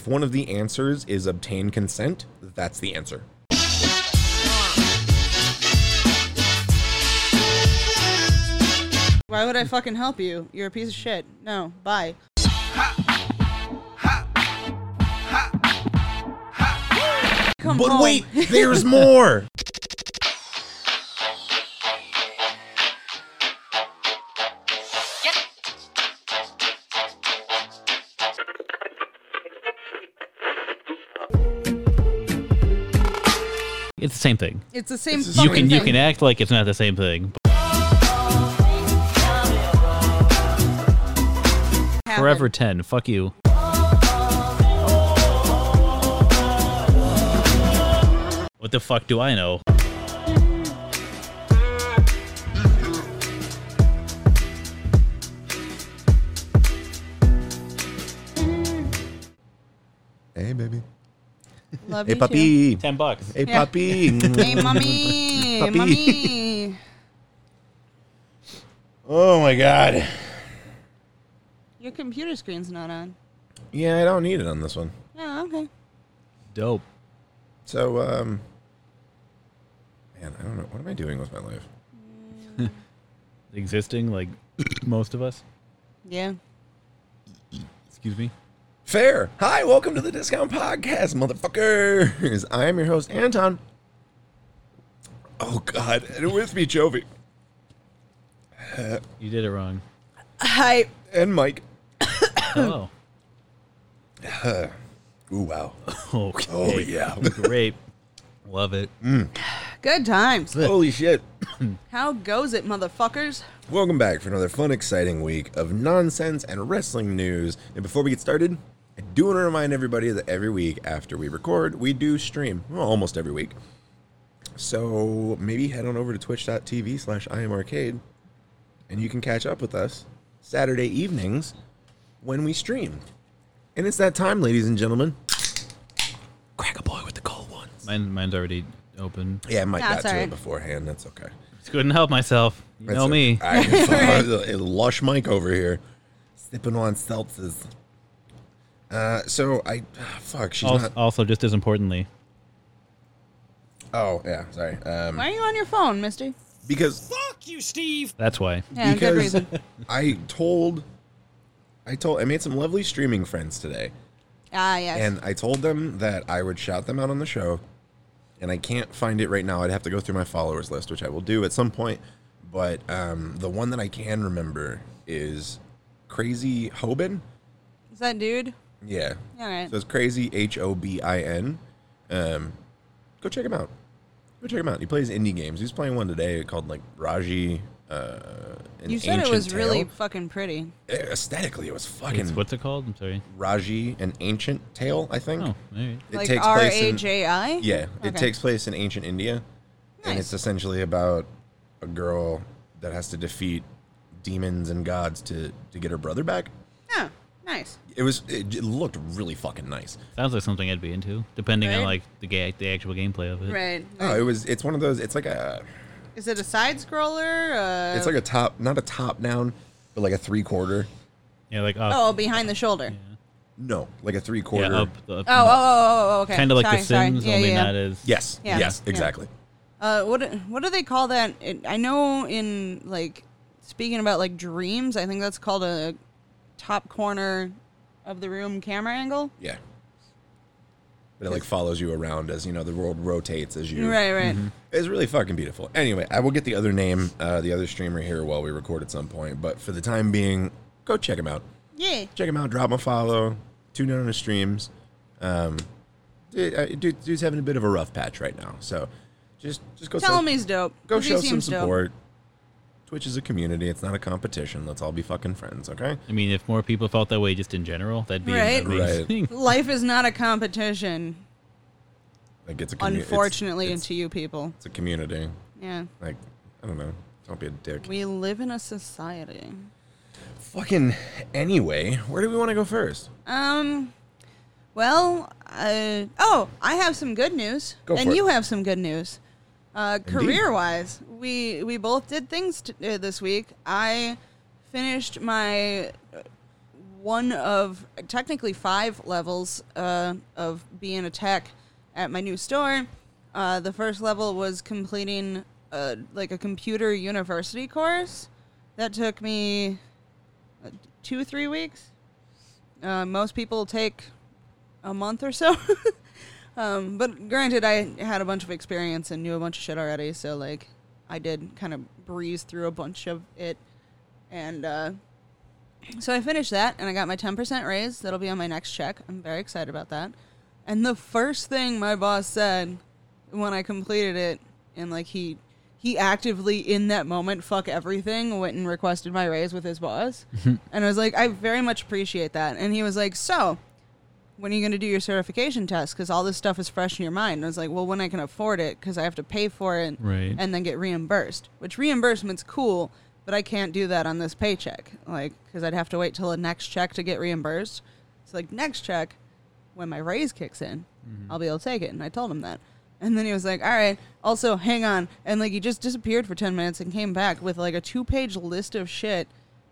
if one of the answers is obtain consent, that's the answer. Why would I fucking help you? You're a piece of shit. No, bye. Come But home. wait, there's more. It's the same thing. It's the same. It's the You fucking can you can act like it's not the same thing. Happen. Forever ten. Fuck you. What the fuck do I know? Hey, baby. Love Hey, you too. puppy. Ten bucks. Hey, Yeah. puppy. Hey, mommy. Puppy. mommy. Oh my god. Your computer screen's not on. Yeah, I don't need it on this one. Oh, okay. Dope. So, um, man, I don't know. What am I doing with my life? Existing like most of us. Yeah. Excuse me. Fair. Hi, welcome to the Discount Podcast, motherfuckers. I am your host, Anton. Oh God, and with me, Jovi You did it wrong. Hi. and Mike. Oh. Ooh, wow. Okay. Oh yeah. Great. Love it. Mm. Good times. Holy shit. How goes it, motherfuckers? Welcome back for another fun, exciting week of nonsense and wrestling news. And before we get started, I do want to remind everybody that every week after we record, we do stream. Well, almost every week. So maybe head on over to twitch.tv slash imarcade and you can catch up with us Saturday evenings when we stream. And it's that time, ladies and gentlemen. Crack a boy with the cold ones. Mine, mine's already open. Yeah, Mike That's got to it beforehand. That's okay. Just couldn't help myself. You That's know a- me. I, a lush Mike over here, sipping on seltzers. Uh, so I, fuck, she's Also, not. also, just as importantly, Oh yeah, sorry. Um, Why are you on your phone, Misty? because fuck you, Steve. that's why. Yeah, good because reason. I told, I told, I made some lovely streaming friends today, Ah, yes. and I told them that I would shout them out on the show, and I can't find it right now. I'd have to go through my followers list, which I will do at some point. But um, the one that I can remember is Crazy Hobin. Is that dude? Yeah. All right. So it's crazy H O B I N. Um, go check him out. Go check him out. He plays indie games. He's playing one today called like Raji. Uh, an You said it Ancient was really fucking pretty. Eh, aesthetically. It was fucking It's, what's it called? I'm sorry. Raji, an ancient tale. I think. Oh, all right. It like takes R place A in- J I? Yeah, it takes place in ancient India, and it's essentially about a girl that has to defeat demons and gods to to get her brother back. Yeah, nice. It was. It j- looked really fucking nice. Sounds like something I'd be into, depending on Right? like the ga- the actual gameplay of it. Right. Oh, it was. It's one of those. It's like a. Is it a side scroller? Uh, It's like a top, not a top down, but like a three quarter. Yeah, like up. oh, behind the shoulder. No, like a three yeah, quarter. up. The, up Oh, oh, oh, oh, oh, okay. Kind of like sorry, The sorry. Sims, Yeah, only yeah. not as. Yes. Yeah. Yes. Yeah. Exactly. Uh, what what do they call that? It, I know in like speaking about like dreams, I think that's called a top corner of the room camera angle. Yeah. But it like follows you around as you know the world rotates as you. Right, right. It's really fucking beautiful. Anyway, I will get the other name, uh, the other streamer here while we record at some point. But for the time being, go check him out. Yeah. Check him out. Drop him a follow. Tune in on his streams. Um, dude, uh, dude, dude's having a bit of a rough patch right now, so just just go Tell show, him he's dope. go show some support. dope. Support. Twitch is a community. It's not a competition. Let's all be fucking friends, okay? I mean, if more people felt that way just in general, that'd be Right. amazing. Life is not a competition, Like it's a commu- it's- unfortunately, it's, to you people. it's a community. Yeah. Like I don't know. Don't be a dick. We live in a society. Fucking anyway, where do we want to go first? Um. Well, uh, oh, I have some good news, Go and for it. you have some good news. Uh, career-wise, we we both did things t- uh, this week. I finished my uh, one of technically five levels uh, of being a tech at my new store. Uh, the first level was completing uh, like a computer university course that took me uh, two three weeks. Uh, most people take a month or so. um, but granted, I had a bunch of experience and knew a bunch of shit already, so like I did kind of breeze through a bunch of it, and uh, so I finished that, and I got my ten percent raise. That'll be on my next check. I'm very excited about that. And the first thing my boss said when I completed it, and like he he actively in that moment fuck everything went and requested my raise with his boss and i was like i very much appreciate that and he was like so when are you going to do your certification test? Because all this stuff is fresh in your mind. And i was like well when i can afford it because i have to pay for it Right. and then get reimbursed which reimbursement's cool but i can't do that on this paycheck like because i'd have to wait till the next check to get reimbursed. So like next check when my raise kicks in mm-hmm. i'll be able to take it. And i told him that. And then he was like, all right, also hang on. And like he just disappeared for 10 minutes and came back with like a two page list of shit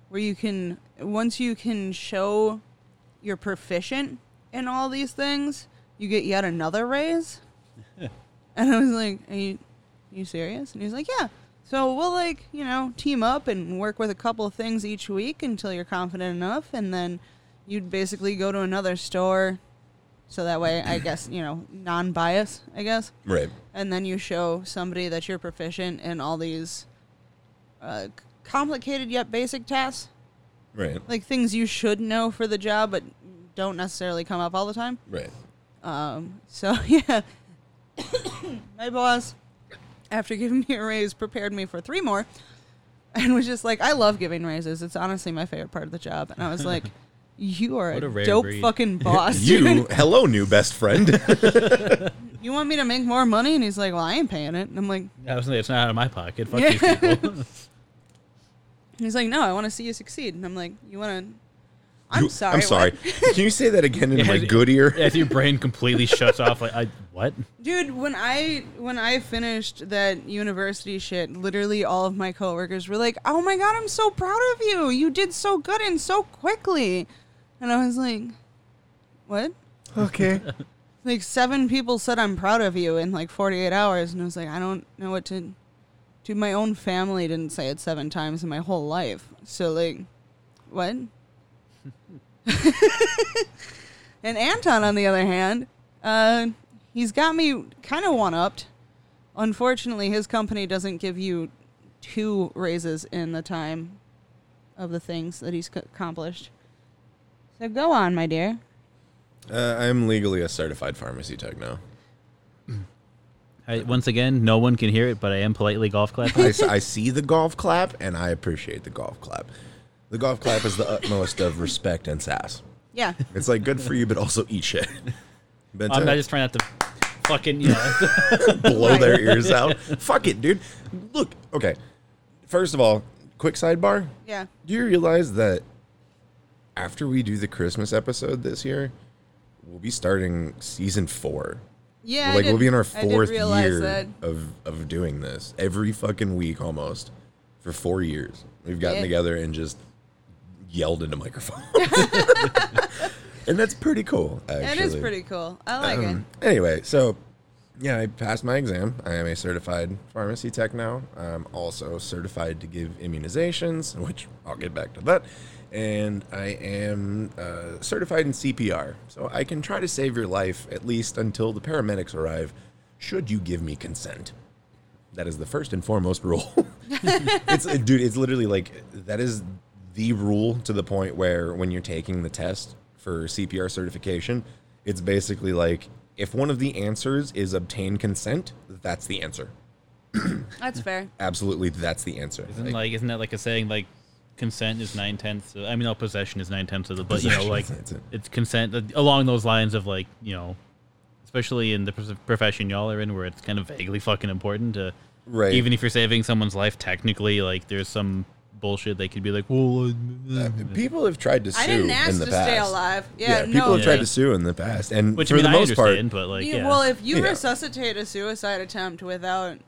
where you can, once you can show you're proficient in all these things, you get yet another raise. and I was like, are you, are you serious? And he was like, yeah. So we'll like, you know, team up and work with a couple of things each week until you're confident enough. And then you'd basically go to another store. So that way, I guess, you know, non bias, I guess Right. and then you show somebody that you're proficient in all these uh, complicated yet basic tasks, Right. like things you should know for the job but don't necessarily come up all the time. Right. Um, so yeah, my boss, after giving me a raise, prepared me for three more, and was just like, "I love giving raises. It's honestly my favorite part of the job." And I was like. You are What a, a dope breed. fucking boss. you, hello, new best friend. you want me to make more money? And he's like, "Well, I ain't paying it." And I'm like, I was like, it's not out of my pocket. Fuck Yeah. these people. He's like, no, I want to see you succeed. And I'm like, you want to? I'm You- sorry. I'm sorry. what?" Can you say that again in my good ear? As your brain completely shuts off, like, I what? dude. When I when I finished that university shit, literally all of my coworkers were like, "Oh my god, I'm so proud of you. You did so good and so quickly." And I was like, "What?" Okay. Like seven people said I'm proud of you in like 48 hours, and I was like, I don't know what to. Dude, my own family didn't say it seven times in my whole life. So like, what? and Anton, on the other hand, uh, he's got me kind of one upped. Unfortunately, his company doesn't give you two raises in the time of the things that he's c- accomplished. So go on, my dear. Uh, I'm legally a certified pharmacy tech now. I, once again, no one can hear it, but I am politely golf clapping. I see the golf clap and I appreciate the golf clap. The golf clap is the utmost of respect and sass. Yeah. It's like good for you, but also eat shit. But I'm not just trying not to fucking, you know. blow their ears out. Fuck it, dude. Look, okay. First of all, quick sidebar. Yeah. Do you realize that after we do the Christmas episode this year, we'll be starting season four? Yeah. I like did- we'll be in our fourth year that. of of doing this every fucking week almost for four years. We've gotten Yeah. together and just yelled into microphones, and that's pretty cool. Actually, It is pretty cool. I like um, Anyway, so yeah, I passed my exam. I am a certified pharmacy tech now. I'm also certified to give immunizations, which I'll get back to that. And I am uh, certified in CPR, so I can try to save your life at least until the paramedics arrive. Should you give me consent? That is the first and foremost rule. it's dude, it's literally like that is the rule to the point where when you're taking the test for CPR certification, it's basically like if one of the answers is obtain consent, that's the answer. That's fair. Absolutely, that's the answer. Isn't Like, like, isn't that like a saying like consent is nine tenths? I mean, no, possession is nine tenths of the, but you know, Possession, like it. it's consent uh, along those lines of like you know, especially in the profession y'all are in, where it's kind of vaguely fucking important to, Right. Even if you're saving someone's life, technically, like there's some bullshit they could be like, well, uh, uh, people have tried to sue I didn't ask in the to past. stay alive. Yeah, people no. have tried to sue in the past, and which for I mean, the I most part, understand, but like, You- yeah, Well, if you Yeah. resuscitate a suicide attempt without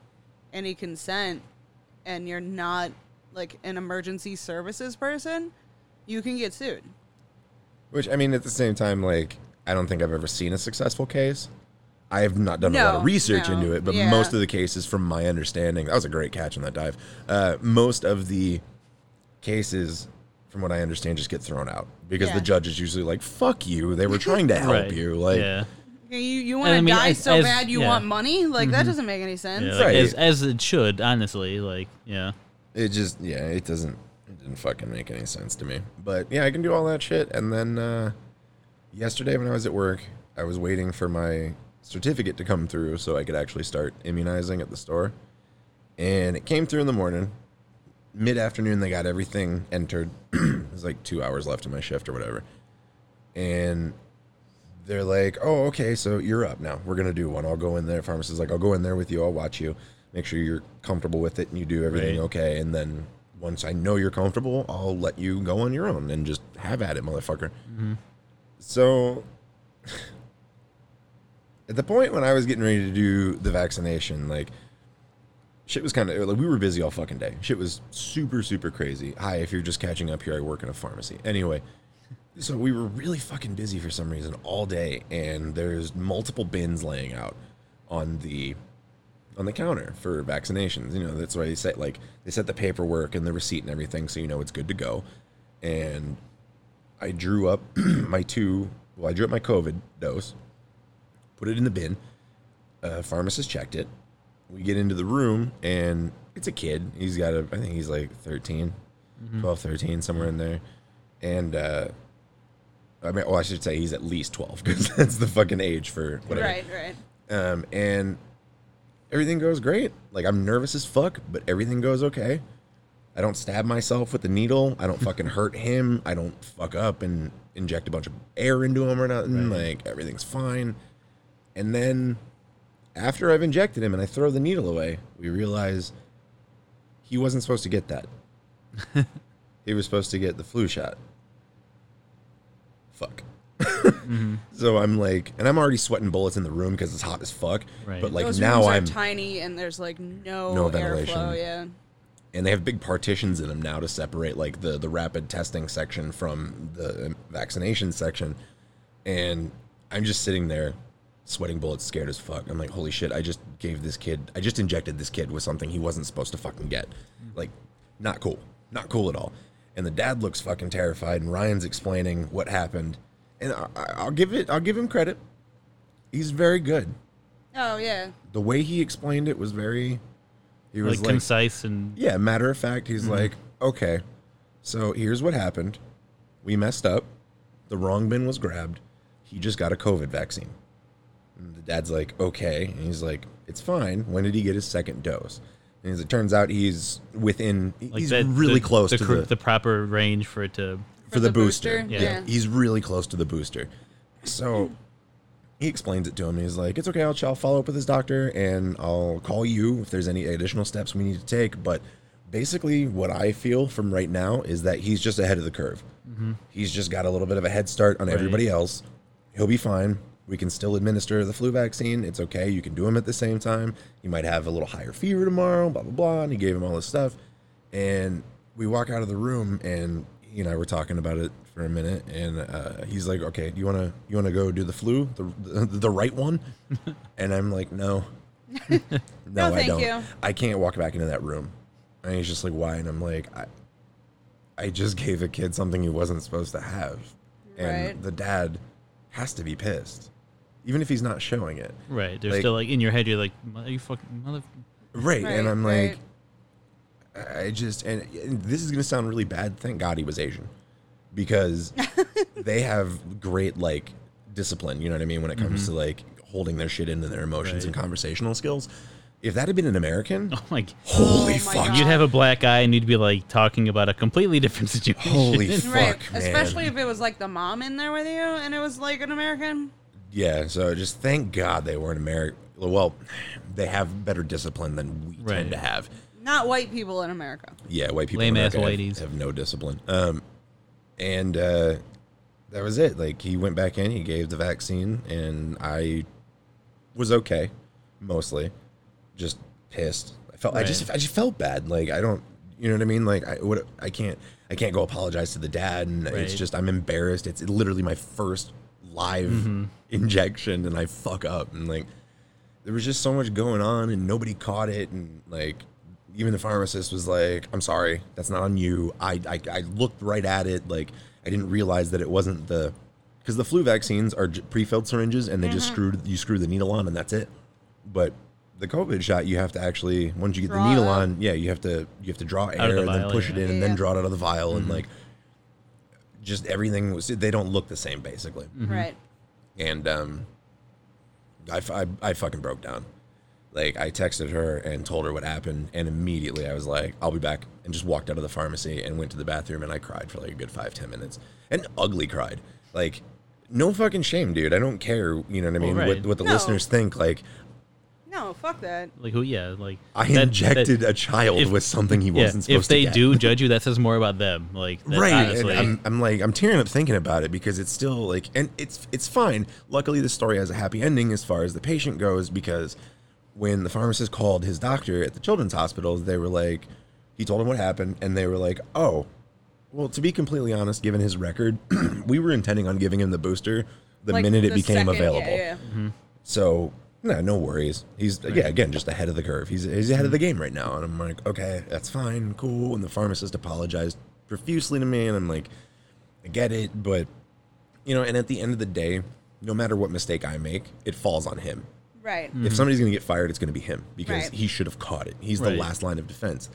any consent and you're not like an emergency services person, you can get sued. Which I mean, at the same time, like I don't think I've ever seen a successful case. I have not done a lot of research no, into it, but yeah. most of the cases, from my understanding, that was a great catch on that dive. Uh, most of the cases, from what I understand, just get thrown out because Yeah. the judge is usually like, "Fuck you." They were trying to help Right. you. Like, yeah. You you want to I mean, die as- so as- bad you yeah. want money? Like that doesn't make any sense. Yeah, like, Right. as as it should, honestly. Like, yeah. it just yeah it doesn't it didn't fucking make any sense to me but yeah i can do all that shit and then uh yesterday when i was at work i was waiting for my certificate to come through so i could actually start immunizing at the store and it came through in the morning mid-afternoon they got everything entered it was like two hours left in my shift or whatever and they're like, "Oh, okay, so you're up now. We're gonna do one. I'll go in there." Pharmacist's like, "I'll go in there with you. I'll watch you, make sure you're comfortable with it, and you do everything Right. okay. And then once I know you're comfortable, I'll let you go on your own and just have at it, motherfucker." Mm-hmm. So, at the point when I was getting ready to do the vaccination, like shit was kind of like we were busy all fucking day. Shit was super super crazy. Hi, if you're just catching up here, I work in a pharmacy. Anyway, so we were really fucking busy for some reason all day, and there's multiple bins laying out on the on the counter for vaccinations. You know, that's why they set like they set the paperwork and the receipt and everything, so you know it's good to go. And I drew up my two. Well, I drew up my COVID dose, put it in the bin. A pharmacist checked it. We get into the room, and it's a kid. He's got a, I think he's like 13, 12, 13, somewhere in there. And, uh, I mean, well, I should say he's at least 12 because that's the fucking age for whatever. Right, right. Um, and everything goes great. Like I'm nervous as fuck, but everything goes okay. I don't stab myself with the needle. I don't fucking hurt him. I don't fuck up and inject a bunch of air into him or nothing. Like everything's fine. And then after I've injected him and I throw the needle away, we realize he wasn't supposed to get that. he was supposed to get the flu shot. Fuck. Mm-hmm. So I'm like, and I'm already sweating bullets in the room because it's hot as fuck. Right. But like Those now rooms I'm, are tiny and there's like no, No ventilation. airflow. Yeah. and they have big partitions in them now to separate like the the rapid testing section from the um, vaccination section. And I'm just sitting there, sweating bullets, scared as fuck. I'm like, holy shit! I just gave this kid, I just injected this kid with something he wasn't supposed to fucking get. Like, not cool, not cool at all. And the dad looks fucking terrified, and Ryan's explaining what happened. And I, I- I'll give it, I'll give him credit. He's very good. Oh yeah. The way he explained it was very. He was Like, like, concise and yeah, matter of fact, he's mm-hmm. like, okay, so here's what happened. We messed up. The wrong bin was grabbed. He just got a COVID vaccine. And the dad's like, okay. And he's like, it's fine. When did he get his second dose? And as it turns out, he's within, like he's that, really the, close the, to the, the proper range for it to. for the, booster. booster? Yeah. He's really close to the booster. So he explains it to him. He's like, it's okay. I'll, I'll follow up with his doctor and I'll call you if there's any additional steps we need to take. But basically, what I feel from right now is that he's just ahead of the curve. Mm-hmm. He's just got a little bit of a head start on Right. everybody else. He'll be fine. We can still administer the flu vaccine. It's okay. You can do them at the same time. You might have a little higher fever tomorrow, blah, blah, blah. And he gave him all this stuff. And we walk out of the room and he and I were talking about it for a minute and uh, he's like, okay, do you want to, you want to go do the flu, the, the, the right one? and I'm like, no, no, I thank don't. you. I can't walk back into that room. And he's just like, why? And I'm like, I, I just gave a kid something he wasn't supposed to have. And Right. the dad has to be pissed. Even if he's not showing it. Right. They're Like- still like in your head. You're like, "Are you fucking mother?" Right. Right, and I'm like. I just, and, and this is going to sound really bad. Thank God he was Asian. Because they have great, like, discipline, you know what I mean, when it comes mm-hmm. to, like, holding their shit into their emotions and conversational skills. If that had been an American, Oh my. g- holy oh my fuck. God. You'd have a black guy and you'd be like talking about a completely different situation. Holy Right. fuck, man. Especially if it was like the mom in there with you and it was like an American. Yeah, so just thank God they weren't American. Well, they have better discipline than we Right. tend to have. Not white people in America. Yeah, white people in Lame-ass America have, whiteys. have no discipline. Um, and uh, that was it. Like he went back in, he gave the vaccine, and I was okay, mostly. Just pissed. I felt. I just. I just felt bad. Like I don't. You know what I mean? Like I what I can't I can't go apologize to the dad, and it's just I'm embarrassed. It's literally my first live Mm-hmm. injection, and I fuck up, and like there was just so much going on, and nobody caught it, and like even the pharmacist was like, "I'm sorry, that's not on you." I I, I looked right at it, like I didn't realize that it wasn't the because the flu vaccines are j- pre-filled syringes, and they just screwed you screw the needle on, and that's it. But the COVID shot, you have to actually once you get Draw the needle on, yeah, you have to you have to draw air the and then push yeah. it in, and Yeah, then draw it out of the vial, and like just everything was. They don't look the same, basically Right. and um, I, I, I fucking broke down. Like I texted her and told her what happened, and immediately I was like, "I'll be back," and just walked out of the pharmacy and went to the bathroom, and I cried for like a good five ten minutes, and ugly cried. Like, no fucking shame, dude. I don't care. You know what I mean? What, right. what the No. listeners think. Like, No, fuck that. Like who? Yeah, like I that- that- injected a child if- with something he yeah, wasn't supposed to. if they to get. do judge you, that says more about them. Like that, right honestly. and I'm, I'm like i'm tearing up thinking about it because it's still like and it's it's fine luckily the story has a happy ending as far as the patient goes because when the pharmacist called his doctor at the children's hospital they were like he told him what happened and they were like oh well to be completely honest given his record we were intending on giving him the booster the Like, minute it became second- yeah, available yeah. Mm-hmm. so no, no worries. He's yeah, again just ahead of the curve. He's he's ahead of hmm. the game right now, and I'm like, okay, that's fine, cool. And the pharmacist apologized profusely to me, and I'm like, I get it, but you know, and at the end of the day, no matter what mistake I make, it falls on him. Right. Hmm. If somebody's gonna get fired, it's gonna be him because Right. he should have caught it. He's the last line of defense.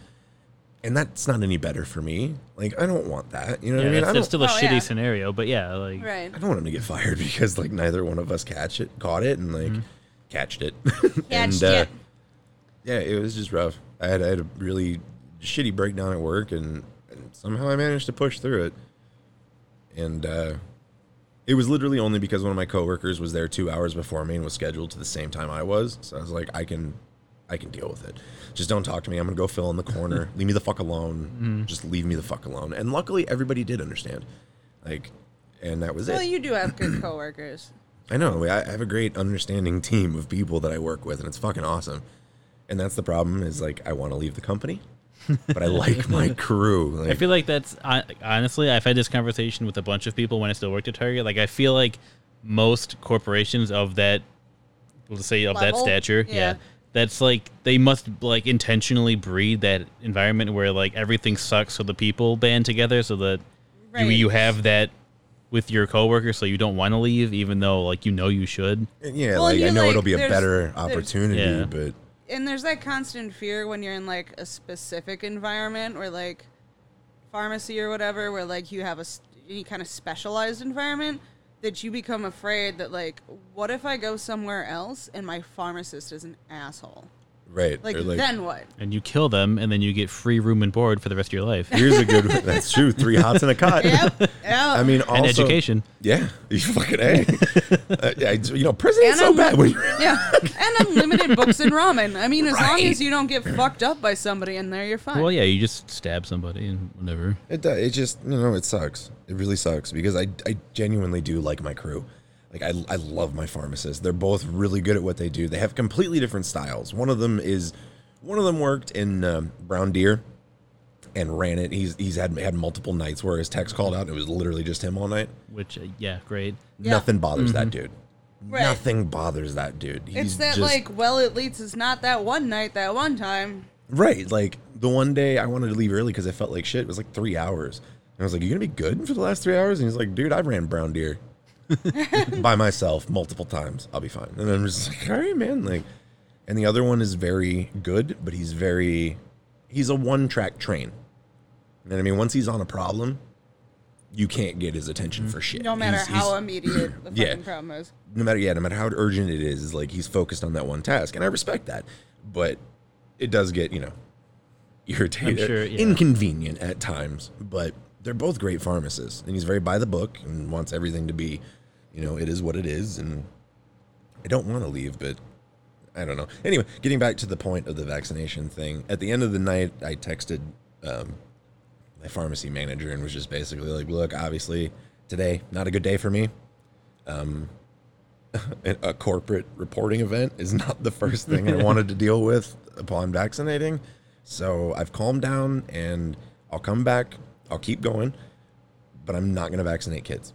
And that's not any better for me. Like I don't want that. You know yeah, what I mean? that's, I that's still a Oh, shitty yeah. scenario, but yeah, like Right. I don't want him to get fired because like neither one of us catch it, caught it, and like hmm. Catched it. and uh, it. yeah, it was just rough. I had I had a really shitty breakdown at work, and, and somehow I managed to push through it. And uh, it was literally only because one of my coworkers was there two hours before me and was scheduled to the same time I was. So I was like, I can, I can deal with it. Just don't talk to me. I'm gonna go fill in the corner. leave me the fuck alone. Just leave me the fuck alone. And luckily, everybody did understand. Like, and that was Well, it. Well, you do have good coworkers. I know. I I have a great understanding team of people that I work with, and it's fucking awesome. And that's the problem is like I want to leave the company, but I like my crew. Like, I feel like that's honestly, I've had this conversation with a bunch of people when I still worked at Target. Like, I feel like most corporations of that, let's say of that stature, Yeah. yeah. that's like they must like intentionally breed that environment where like everything sucks, so the people band together, so that you you have that with your coworkers, so you don't want to leave, even though like you know you should. yeah, Well, like you I know like- it'll be a better opportunity, Yeah. but and there's that constant fear when you're in like a specific environment or like pharmacy or whatever where like you have a any kind of specialized environment that you become afraid that like what if i go somewhere else and my pharmacist is an asshole right. like, like then what And you kill them, and then you get free room and board for the rest of your life. here's a good. That's true. Three hots and a cot. yep yeah I mean, also, and education. Yeah, you fucking a. uh, I, you know, prison is so I'm- bad when yeah and unlimited books and ramen i mean as long as you don't get fucked up by somebody in there you're fine Well, yeah, you just stab somebody and whatever. It does. It just you know it sucks. It really sucks because I I genuinely do like my crew. Like I I love my pharmacists. They're both really good at what they do. They have completely different styles. One of them is one of them worked in um, Brown Deer and ran it. He's he's had had multiple nights where his text called out and it was literally just him all night. Which, uh, yeah, great. Yeah. Nothing bothers that dude. Right. Nothing bothers that dude. He's it's that just- like well at least it's not that one night that one time Right. Like the one day I wanted to leave early because I felt like shit. It was like three hours. And I was like, You gonna be good for the last three hours? And he's like, Dude, I ran brown deer by myself multiple times. I'll be fine. And I'm just like, All right, man. Like and the other one is very good, but he's very he's a one track train. You know what I mean? Once he's on a problem, you can't get his attention mm-hmm. for shit. no matter He's- how he's- immediate the Yeah. fucking problem is no matter yeah, no matter how urgent it is, is like he's focused on that one task, and I respect that. But it does get you know irritating, sure, yeah. inconvenient at times. But they're both great pharmacists, and he's very by the book and wants everything to be, you know, it is what it is. And I don't want to leave, but I don't know. Anyway, getting back to the point of the vaccination thing, at the end of the night, I texted um, my pharmacy manager and was just basically like, "Look, obviously today not a good day for me." Um, a corporate reporting event is not the first thing I wanted to deal with upon vaccinating, So I've calmed down and I'll come back. I'll keep going, but I'm not going to vaccinate kids.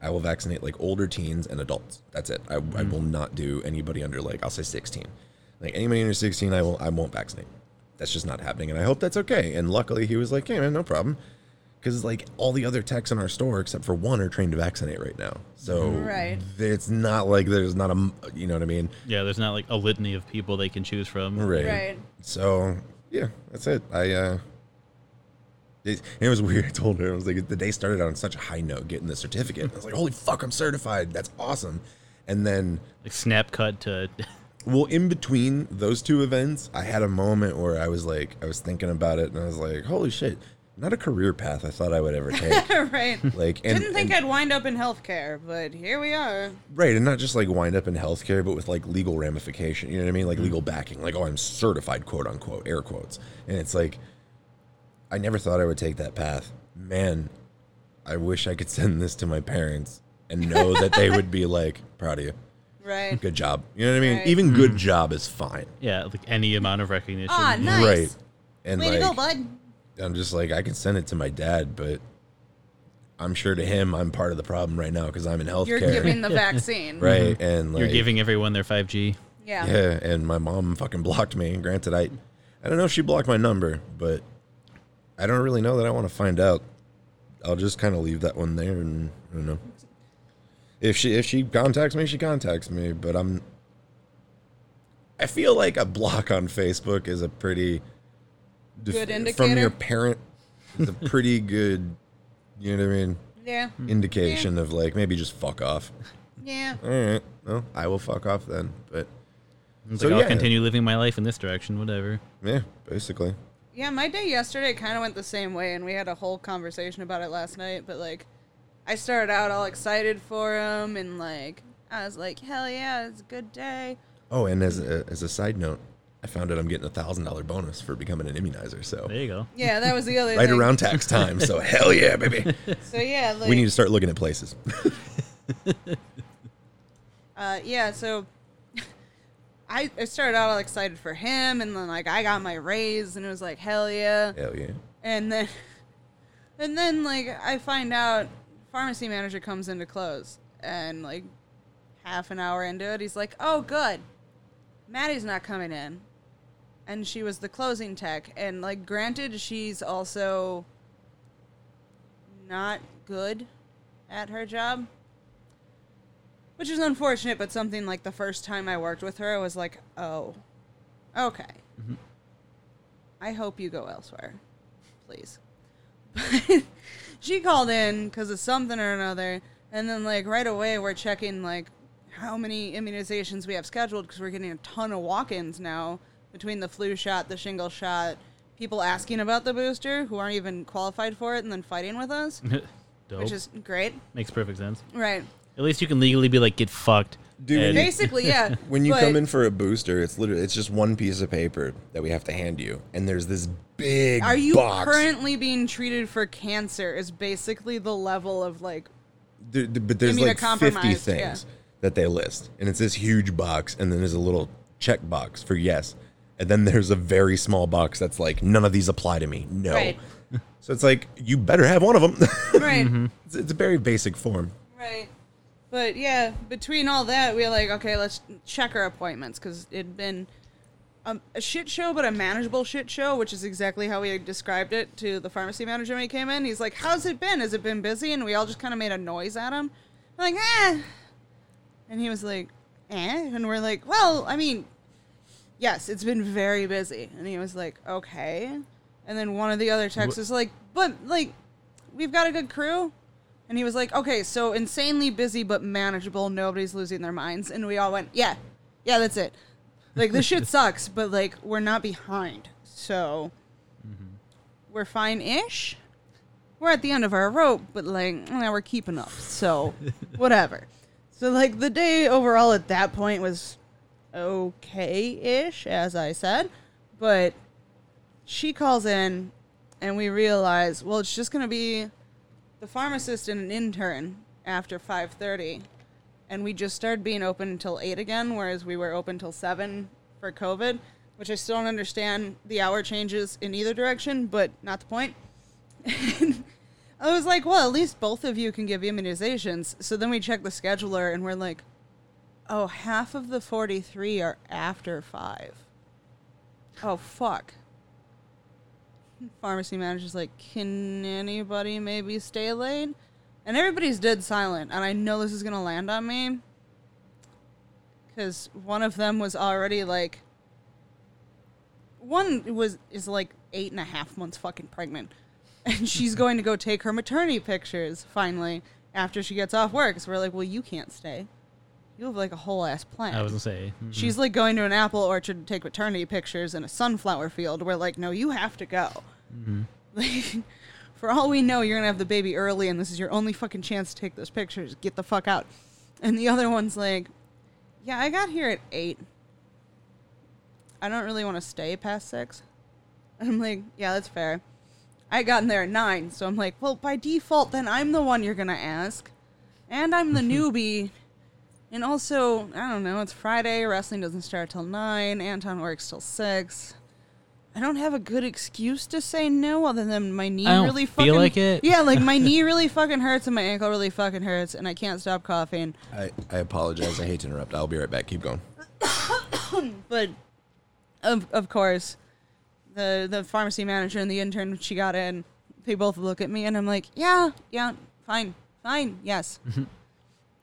I will vaccinate like older teens and adults. That's it. I, I will not do anybody under like I'll say 16. Like anybody under 16, I will I won't vaccinate. That's just not happening, and I hope that's okay. And luckily, he was like, "Hey man, no problem," because like all the other techs in our store except for one are trained to vaccinate right now. So Right. it's not like there's not a you know what I mean. Yeah, there's not like a litany of people they can choose from. Right. Right. So yeah, that's it. I uh it, it was weird. I told her I was like the day started on such a high note getting the certificate. I was like, holy fuck, I'm certified. That's awesome. And then Like snap cut to well, in between those two events, I had a moment where I was like, I was thinking about it, and I was like, holy shit, not a career path I thought I would ever take. right. like, and, Didn't think and- I'd wind up in healthcare, but here we are. Right, and not just like wind up in healthcare, but with like legal ramification. You know what I mean? Like mm. legal backing. Like, oh, I'm certified, quote unquote, air quotes. And it's like, I never thought I would take that path. Man, I wish I could send this to my parents and know that they would be like, proud of you. Right. Good job. You know what I mean? Right. Even good job is fine. yeah, like any amount of recognition. Ah, nice. Right. And Way like, to go, bud. I'm just like, I can send it to my dad, but I'm sure to him, I'm part of the problem right now because I'm in healthcare. You're giving the vaccine. right. And like, You're giving everyone their 5G. Yeah. Yeah, and my mom fucking blocked me. And granted, I, I don't know if she blocked my number, but I don't really know that I want to find out. I'll just kind of leave that one there, and I don't know. If she if she contacts me, she contacts me. But I'm. I feel like a block on Facebook is a pretty def- Good from your parent. Is a pretty good, you know what I mean, Yeah. indication of like maybe just fuck off. Yeah. All right, well I will fuck off then. But It's So, like, I'll yeah. continue living my life in this direction, whatever. yeah, basically. Yeah, my day yesterday kind of went the same way, and we had a whole conversation about it last night. But like, I started out all excited for him, and like, I was like, "Hell yeah, it's a good day." Oh, and as a, as a side note, I found out I'm getting a thousand dollar bonus for becoming an immunizer. So There you go. Yeah, that was the other right thing. around tax time. So hell yeah, baby. So yeah, like, we need to start looking at places. Uh, yeah, so I, I started out all excited for him, and then like I got my raise, and it was like hell yeah. hell yeah. And then, and then like I find out pharmacy manager comes in to close, and like half an hour into it, he's like, "Oh, good, Maddie's not coming in," and she was the closing tech, and like granted, she's also not good at her job. Which is unfortunate, but something like the first time I worked with her, I was like, oh, okay. Mm-hmm. I hope you go elsewhere, please. But she called in because of something or another, and then like right away we're checking like how many immunizations we have scheduled because we're getting a ton of walk-ins now between the flu shot, the shingle shot, people asking about the booster who aren't even qualified for it, and then fighting with us, which is great. Makes perfect sense. Right. At least you can legally be like, get fucked. Dude, And- Basically, yeah. When you but- come in for a booster, it's literally it's just one piece of paper that we have to hand you, and there's this big Are you box. currently being treated for cancer? Is basically the level of like There- there- but there's like 50 Immunocompromised, things yeah. that they list, and it's this huge box, and then there's a little check box for yes, and then there's a very small box that's like none of these apply to me. No. Right. So it's like you better have one of them. right, it's, it's a very basic form. right. But yeah, between all that, we were like, okay, let's check our appointments because it'd been a, a shit show, but a manageable shit show, which is exactly how we described it to the pharmacy manager when he came in. He's like, "How's it been? Has it been busy?" And we all just kind of made a noise at him, I'm like, "Eh," and he was like, "Eh," and we're like, "Well, I mean, yes, it's been very busy. And he was like, okay. And then one of the other texts was like, but like, we've got a good crew. And he was like, okay, so insanely busy but manageable. Nobody's losing their minds. And we all went, yeah, yeah, that's it. Like, this shit sucks, but like, we're not behind. So we're fine ish. We're at the end of our rope, but like, now we're keeping up. So whatever. So, like, the day overall at that point was okay ish, as I said. But she calls in, and we realize, well, it's just going to be the pharmacist and an intern after 5.30 and we just started being open until 8 again whereas we were open till 7 for covid which I still don't understand the hour changes in either direction, but not the point. I was like, well, at least both of you can give immunizations. So then we check the scheduler and we're like, oh, half of the 43 are after five. Oh, fuck. Pharmacy manager's like, can anybody maybe stay late? And everybody's dead silent. And I know this is going to land on me. Because one of them was already like, one was is like eight and a half months fucking pregnant and she's going to go take her maternity pictures finally after she gets off work. So we're like, well, you can't stay. You have like a whole ass plan. I was gonna say. mhm. She's like going to an apple orchard to take maternity pictures in a sunflower field. We're like, no, you have to go. Mm-hmm. Like, for all we know, you're gonna have the baby early, and this is your only fucking chance to take those pictures. Get the fuck out. And the other one's like, yeah, I got here at eight. I don't really want to stay past six. And I'm like, yeah, that's fair. I got in there at nine, so I'm like, well, by default, then I'm the one you're gonna ask, and I'm the newbie. And also, I don't know, it's Friday, wrestling doesn't start till 9, Anton works till 6. I don't have a good excuse to say no other than my knee I don't really feel fucking like it. Yeah, like my knee really fucking hurts and my ankle really fucking hurts and I can't stop coughing. I, I apologize. I hate to interrupt. I'll be right back. Keep going. But of of course, the the pharmacy manager and the intern she got in, they both look at me and I'm like, "Yeah, yeah, fine. Fine. Yes." Mm-hmm.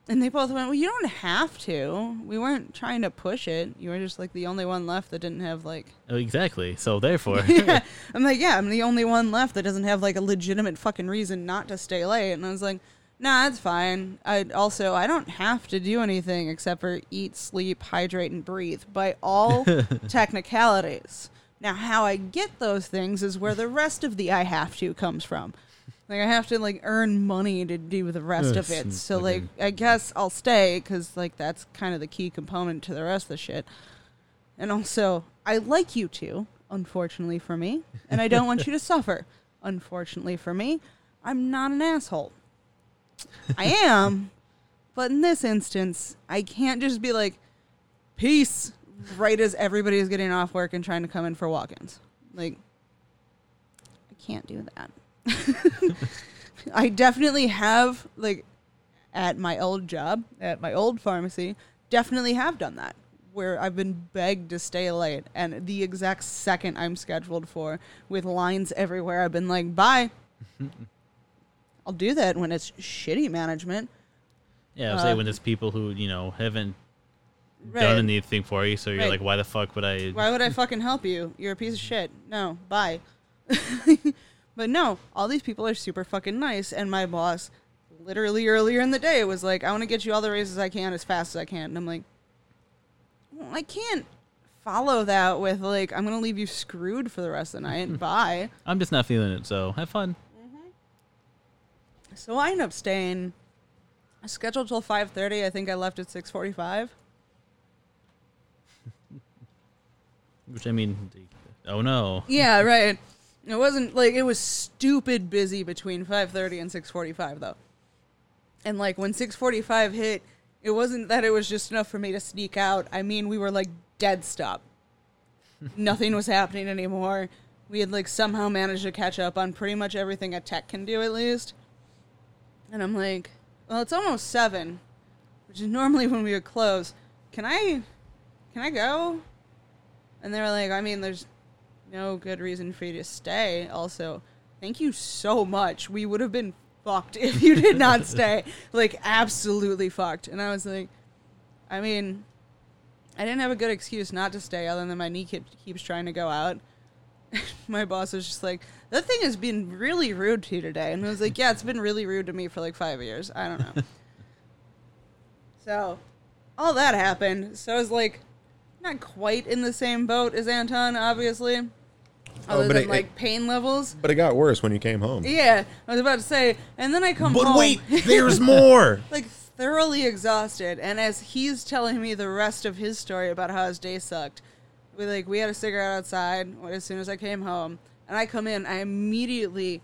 And they both went, Well, you don't have to. We weren't trying to push it. You were just like the only one left that didn't have like Oh, exactly. So therefore, yeah. I'm like, yeah, I'm the only one left that doesn't have like a legitimate fucking reason not to stay late. And I was like, nah, that's fine. I also I don't have to do anything except for eat, sleep, hydrate, and breathe by all technicalities. Now, how I get those things is where the rest of the I have to comes from. Like I have to like earn money to do the rest of it. and So like I guess I'll stay because like that's kind of the key component to the rest of the shit. And also, I like you two, unfortunately for me, and I don't want you to suffer. Unfortunately for me, I'm not an asshole. I am, but in this instance, I can't just be like, peace, right as everybody is getting off work and trying to come in for walk ins. Like, I can't do that. I definitely have, like, at my old job, at my old pharmacy, definitely have done that. Where I've been begged to stay late, and the exact second I'm scheduled for, with lines everywhere, I've been like, bye. I'll do that when it's shitty management. yeah, I would say Uh, when it's people who you know haven't Right. done anything for you, so you're Right. like, why the fuck would I? Why would I fucking help you? You're a piece of shit. No, bye. But no, all these people are super fucking nice, and my boss, literally earlier in the day, was like, "I want to get you all the raises I can as fast as I can," and I'm like, well, I can't follow that with like, "I'm gonna leave you screwed for the rest of the night." bye. I'm just not feeling it. So have fun. Mm-hmm. So I end up staying. Scheduled till five thirty. I think I left at six forty-five. Which I mean, oh no. Yeah, right. It wasn't like it was stupid busy between 5:30 and 6:45 though. And like when 6:45 hit, it wasn't that it was just enough for me to sneak out. I mean, we were like dead stop. Nothing was happening anymore. We had like somehow managed to catch up on pretty much everything a tech can do at least. And I'm like, well, it's almost 7, which is normally when we would close. Can I can I go? And they were like, I mean, there's no good reason for you to stay. Also, thank you so much. We would have been fucked if you did not stay. Like, absolutely fucked. And I was like, I mean, I didn't have a good excuse not to stay other than my knee keep, keeps trying to go out. my boss was just like, that thing has been really rude to you today. And I was like, yeah, it's been really rude to me for like five years. I don't know. so, all that happened. So I was like, not quite in the same boat as Anton, obviously. Other Oh, but than it- like pain levels. But it got worse when you came home. Yeah, I was about to say, and then I come But home. But wait, there's more. like thoroughly exhausted, and as he's telling me the rest of his story about how his day sucked, we like we had a cigarette outside as soon as I came home, and I come in, I immediately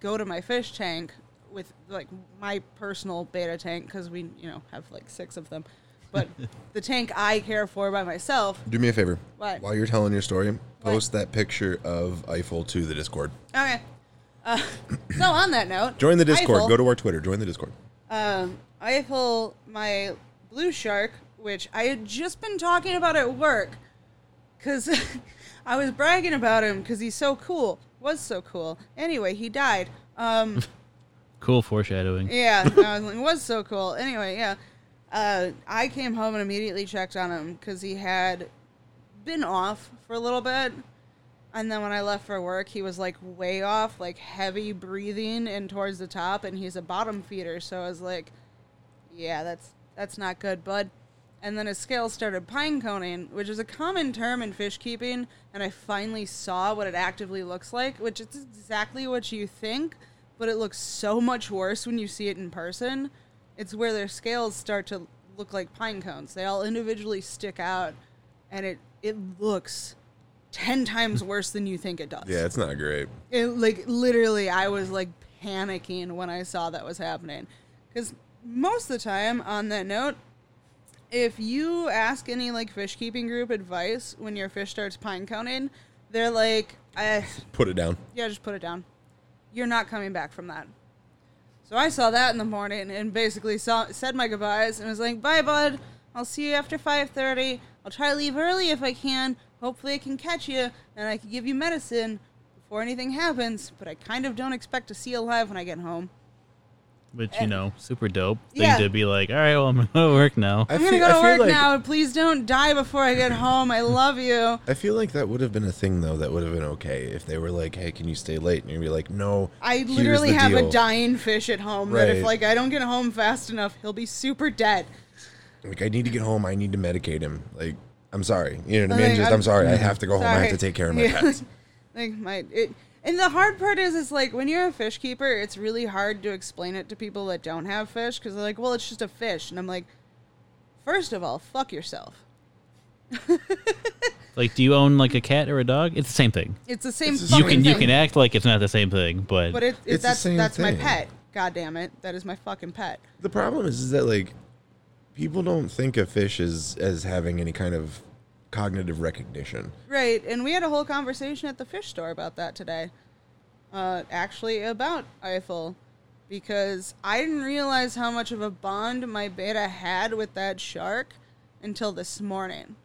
go to my fish tank with like my personal betta tank because we you know have like six of them, but the tank I care for by myself. Do me a favor. What? While you're telling your story, post that picture of Eiffel to the Discord. Okay. Uh, so on that note, Join the Discord. Eiffel- Go to our Twitter. Join the Discord. um, Eiffel, my blue shark, which I had just been talking about at work, because I was bragging about him because he's so cool. Was so cool. Anyway, he died. Um, Cool foreshadowing. yeah, I was like, was so cool. Anyway, yeah. Uh, I came home and immediately checked on him because he had been off for a little bit. And then when I left for work, he was like way off, like heavy breathing and towards the top. And he's a bottom feeder, so I was like, "Yeah, that's that's not good, bud." And then his scales started pine coning, which is a common term in fish keeping. And I finally saw what it actively looks like, which is exactly what you think, but it looks so much worse when you see it in person. It's where their scales start to look like pine cones. They all individually stick out, and it it looks ten times worse than you think it does. Yeah, it's not great. It, like literally, I was like panicking when I saw that was happening, because most of the time, on that note, if you ask any like fish keeping group advice when your fish starts pine coning, they're like, I, Put it down. yeah, just put it down. You're not coming back from that. So I saw that in the morning and basically saw, said my goodbyes and was like, "Bye, bud. I'll see you after 5:30. I'll try to leave early if I can. Hopefully, I can catch you and I can give you medicine before anything happens. But I kind of don't expect to see you alive when I get home. Which, you eh. know, super dope thing Yeah. to be like, all right, well, I'm going to go to work now. I I'm gonna go to work like- now. Please don't die before I get home. I love you." I feel like that would have been a thing though. That would have been okay if they were like, "Hey, can you stay late?" And you'd be like, "No." I here's literally the have a dying fish at home that if like I don't get home fast enough, he'll be super dead. Like, I need to get home. I need to medicate him. Like, I'm sorry. You know what I mean? Like, Just, I'm- I'm sorry. I have to go home. I have to take care of my Yeah. pets. like my it and the hard part is is like when you're a fish keeper it's really hard to explain it to people that don't have fish because they're like well it's just a fish. And i'm like first of all fuck yourself. Like, do you own like a cat or a dog? It's the same thing. it's the same It's the You fucking can you can act like it's not the same thing, but, but it, it It's the that's same that's my pet. God damn it. That is my fucking pet. The problem is, is that like people don't think of fish as as having any kind of cognitive recognition. right and we had a whole conversation at the fish store about that today uh actually about eiffel because i didn't realize how much of a bond my betta had with that shark until this morning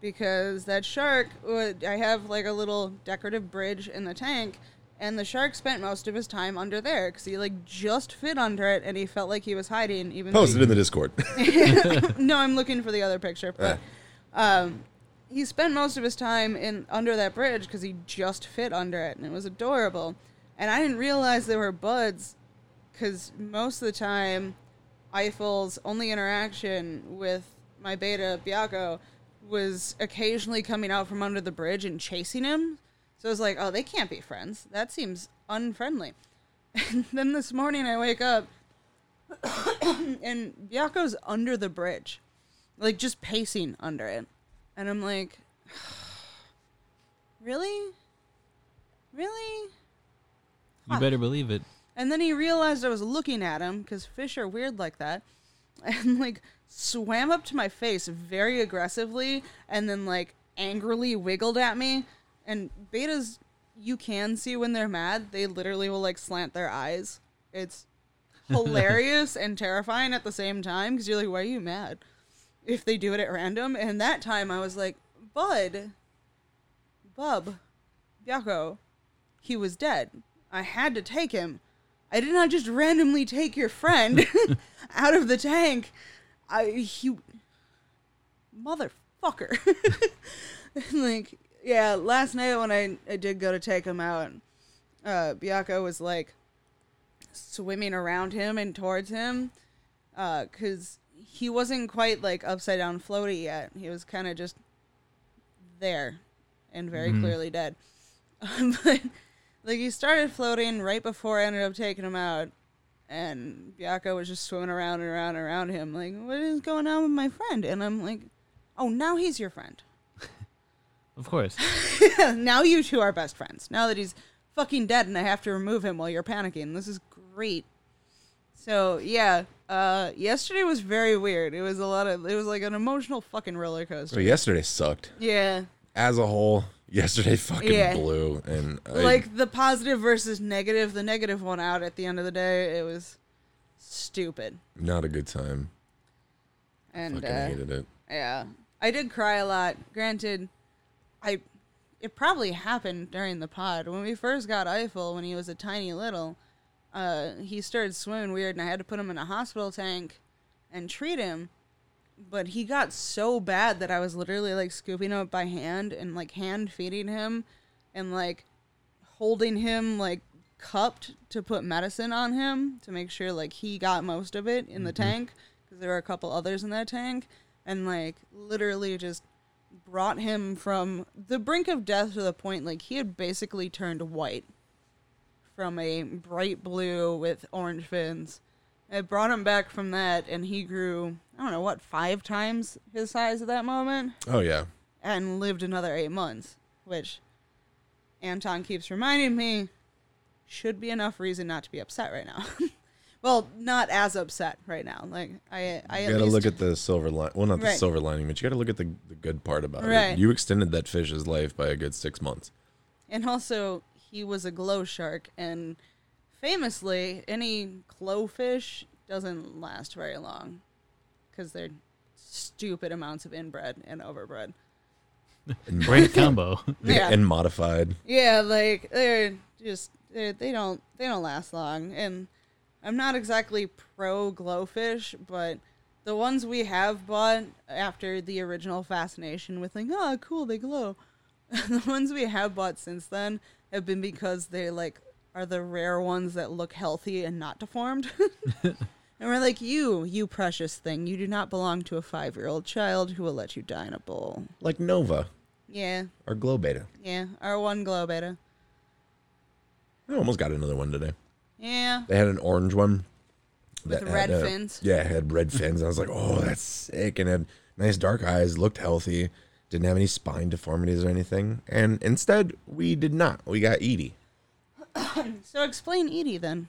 because that shark would I have like a little decorative bridge in the tank and the shark spent most of his time under there because he like just fit under it and he felt like he was hiding even Post it in the Discord. no i'm looking for the other picture but Ah. Um he spent most of his time in under that bridge because he just fit under it and it was adorable. And i didn't realize they were buds because most of the time eiffel's only interaction with my betta biaco was occasionally coming out from under the bridge and chasing him. So i was like oh they can't be friends. That seems unfriendly. And then this morning i wake up and Biaco's under the bridge, like just pacing under it, and I'm like, really, really. you better believe it. And then he realized I was looking at him because fish are weird like that, and like swam up to my face very aggressively, and then like angrily wiggled at me. And bettas, you can see when they're mad; they literally will like slant their eyes. It's hilarious and terrifying at the same time because you're like, why are you mad? If they do it at random. And that time I was like, Bud, Bub, Biako, he was dead. I had to take him. I did not just randomly take your friend out of the tank. I he motherfucker. like yeah, last night when I, I did go to take him out, uh Biako was like swimming around him and towards him uh cuz he wasn't quite like upside down floaty yet. He was kind of just there and very mm-hmm. clearly dead. but like he started floating right before I ended up taking him out, and Biako was just swimming around and around and around him. Like, what is going on with my friend? And I'm like, oh, now he's your friend. Of course. now you two are best friends. Now that he's fucking dead and I have to remove him while you're panicking. This is great. So yeah, uh, yesterday was very weird. It was a lot of. It was like an emotional fucking roller coaster. So yesterday sucked Yeah, as a whole. Yesterday fucking Yeah. blew, and I, like the positive versus negative. The negative won out at the end of the day. It was stupid, not a good time. and Fucking uh, hated it. yeah, I did cry a lot. Granted, I it probably happened during the pod when we first got Eiffel when he was a tiny little. Uh, he started swimming weird, and I had to put him in a hospital tank and treat him. But he got so bad that I was literally like scooping him up by hand and like hand feeding him, and like holding him like cupped to put medicine on him to make sure like he got most of it in the tank because there were a couple others in that tank and like literally just brought him from the brink of death to the point like he had basically turned white from a bright blue with orange fins. I brought him back from that and he grew I don't know what five times his size at that moment Oh yeah, and lived another eight months, which Anton keeps reminding me should be enough reason not to be upset right now. well, not as upset right now. Like I, I you gotta least look at the silver line. Well, not the Right. silver lining, but you gotta look at the, the good part about Right. it. You extended that fish's life by a good six months. and also he was a glow shark, and famously, any glowfish doesn't last very long because they're stupid amounts of inbred and overbred. And, Great combo. Yeah. and modified. Yeah, like they're just they're, they don't they don't last long, and I'm not exactly pro glowfish, but the ones we have bought after the original fascination with like oh cool they glow, the ones we have bought since then have been because they like are the rare ones that look healthy and not deformed. And we're like, you, you precious thing, you do not belong to a five year old child who will let you die in a bowl. Like Nova Yeah, or Glow Betta. yeah, our one glow betta. I almost got another one today. Yeah, They had an orange one. With red had, uh, fins? Yeah, it had red fins. I was like, oh, that's sick. And had nice dark eyes, looked healthy, didn't have any spine deformities or anything. And instead, we did not. We got Edie. So explain Edie then.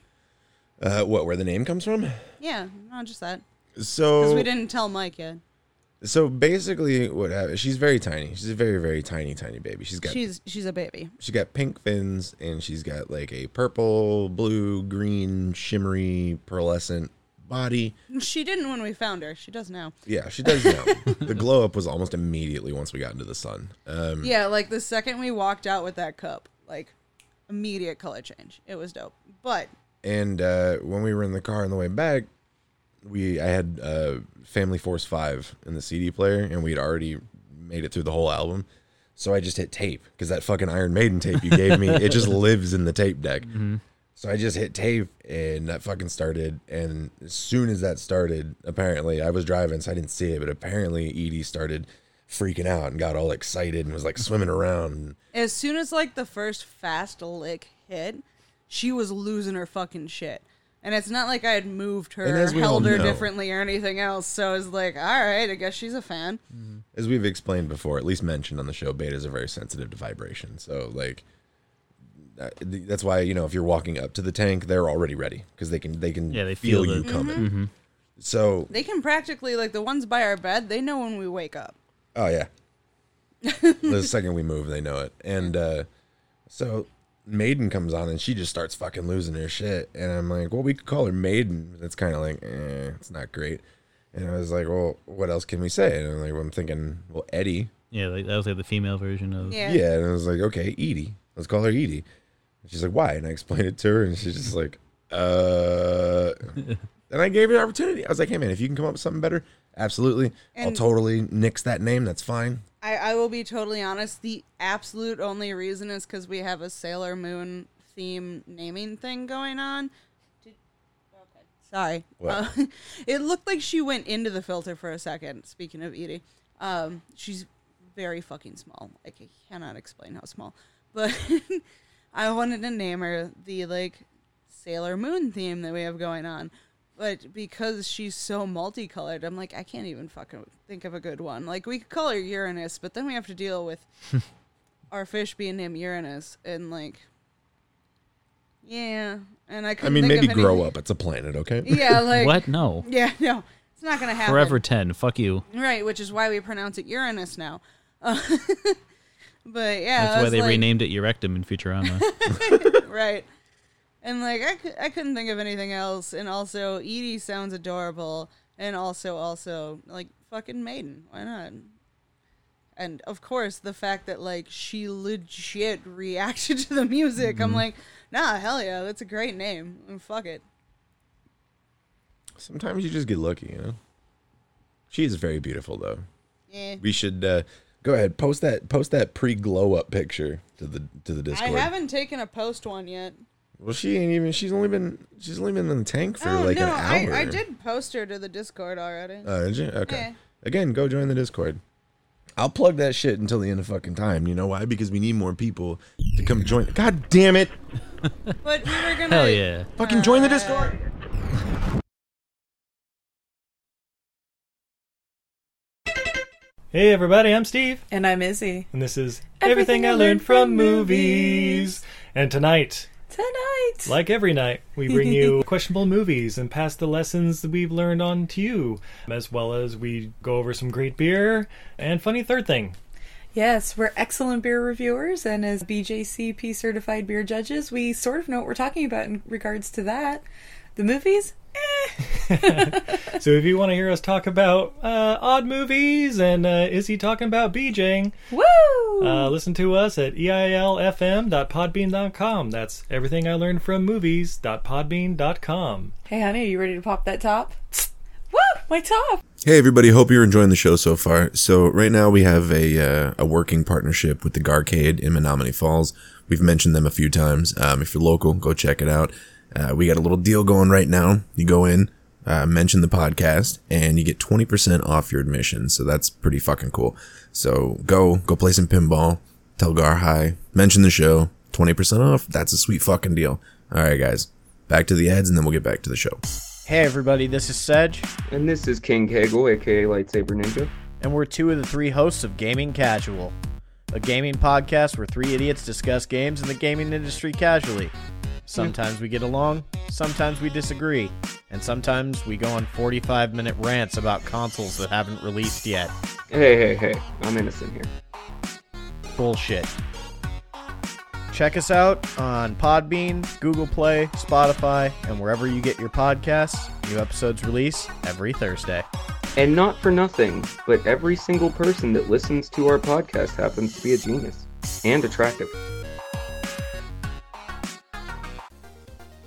Uh, what, where the name comes from? Yeah, not just that. So Because we didn't tell Mike yet. so basically, what happened? She's very tiny. She's a very, very tiny, tiny baby. She's got She's she's a baby. She's got pink fins and she's got like a purple, blue, green, shimmery, pearlescent body. She didn't when we found her. She does now. Yeah, she does now. the glow up was almost immediately once we got into the sun. Um, Yeah, like the second we walked out with that cup, like immediate color change. It was dope. But And uh, when we were in the car on the way back, we I had uh, Family Force Five in the CD player, and we'd already made it through the whole album. So I just hit tape because that fucking Iron Maiden tape you gave me, it just lives in the tape deck. So I just hit tape, and that fucking started. And as soon as that started, apparently I was driving, so I didn't see it, but apparently Edie started freaking out and got all excited and was like swimming around. as soon as like the first fast lick hit, she was losing her fucking shit. And it's not like I had moved her, or as we all held her know- differently or anything else. So it's like, all right, I guess she's a fan. Mm-hmm. as we've explained before, at least mentioned on the show, bettas are very sensitive to vibration. So like that's why you know if you're walking up to the tank, they're already ready because they can they can Yeah, they feel, feel you the- coming. So They can practically like the ones by our bed. They know when we wake up. oh yeah, the second we move, they know it. And uh, so Maiden comes on and she just starts fucking losing her shit. And I'm like, well, we could call her Maiden. It's kind of like, eh, it's not great. And I was like, well, what else can we say? And I'm like, well, I'm thinking, well, Eddie. Yeah, like, that was like the female version of. Yeah. Yeah, and I was like, okay, Edie. Let's call her Edie. And she's like, why? And I explained it to her, and she's just like, uh. and I gave her the opportunity. I was like, hey, man, if you can come up with something better, absolutely. I'll totally nix that name. That's fine. I, I will be totally honest. The absolute only reason is because we have a Sailor Moon theme naming thing going on. Did, okay. Sorry. Uh, it looked like she went into the filter for a second. Speaking of Edie, um, she's very fucking small. Like I cannot explain how small. But I wanted to name her the like Sailor Moon theme that we have going on. But because she's so multicolored, I'm like, I can't even fucking think of a good one. Like, we could call her Uranus, but then we have to deal with our fish being named Uranus. And, like, Yeah, and I I couldn't mean, think maybe of grow up. It's a planet, okay? Yeah, like what? No. Yeah, no, it's not gonna happen. Forever 10. Fuck you. Right, which is why we pronounce it Uranus now. Uh, but yeah, That's why they like- renamed it Urectum in Futurama. right. And like I, cou- I couldn't think of anything else. And also Edie sounds adorable. And also also like fucking Maiden. Why not? And of course the fact that like she legit reacted to the music. Mm-hmm. I'm like, nah, hell yeah, that's a great name. And fuck it. Sometimes you just get lucky, you know. She is very beautiful, though. Yeah. We should uh, go ahead post that post that pre glow up picture to the to the Discord. I haven't taken a post one yet. Well, she ain't even. She's only been. She's only been in the tank for oh like no, an hour. I, I did post her to the Discord already. Uh, did you? Okay. Yeah. Again, go join the Discord. I'll plug that shit until the end of fucking time. You know why? Because we need more people to come join. God damn it! but we were gonna Hell yeah. Fucking join the Discord. Hey everybody, I'm Steve, And I'm Izzy. and this is Everything I Learned from Movies. And tonight, Tonight. like every night, we bring you questionable movies and pass the lessons that we've learned on to you, as well as we go over some great beer and funny third thing. yes, we're excellent beer reviewers, and as BJCP certified beer judges, we sort of know what we're talking about in regards to that. The movies? Eh. So if you want to hear us talk about uh, odd movies and uh, is he talking about BJing, Woo! uh, listen to us at eilfm.podbean.com. That's everything I learned from movies.podbean.com. hey, honey, are you ready to pop that top? Woo! My top! Hey everybody, hope you're enjoying the show so far. So right now we have a uh, a working partnership with the Garcade in Menomonee Falls. We've mentioned them a few times. Um, if you're local, go check it out. Uh, we got a little deal going right now. You go in, uh, mention the podcast, and you get 20% off your admission. So that's pretty fucking cool. So go, go play some pinball. Tell Gar hi. Mention the show. 20% off. That's a sweet fucking deal. All right, guys. Back to the ads, and then we'll get back to the show. Hey everybody, this is Sedge, And this is King Kegel, aka Lightsaber Ninja. and we're two of the three hosts of Gaming Casual, a gaming podcast where three idiots discuss games in the gaming industry casually. Sometimes we get along, sometimes we disagree, and sometimes we go on 45 minute rants about consoles that haven't released yet. Hey, hey, hey, I'm innocent here. Bullshit. Check us out on Podbean, Google Play, Spotify, and wherever you get your podcasts. New episodes release every Thursday. And not for nothing, but every single person that listens to our podcast happens to be a genius and attractive.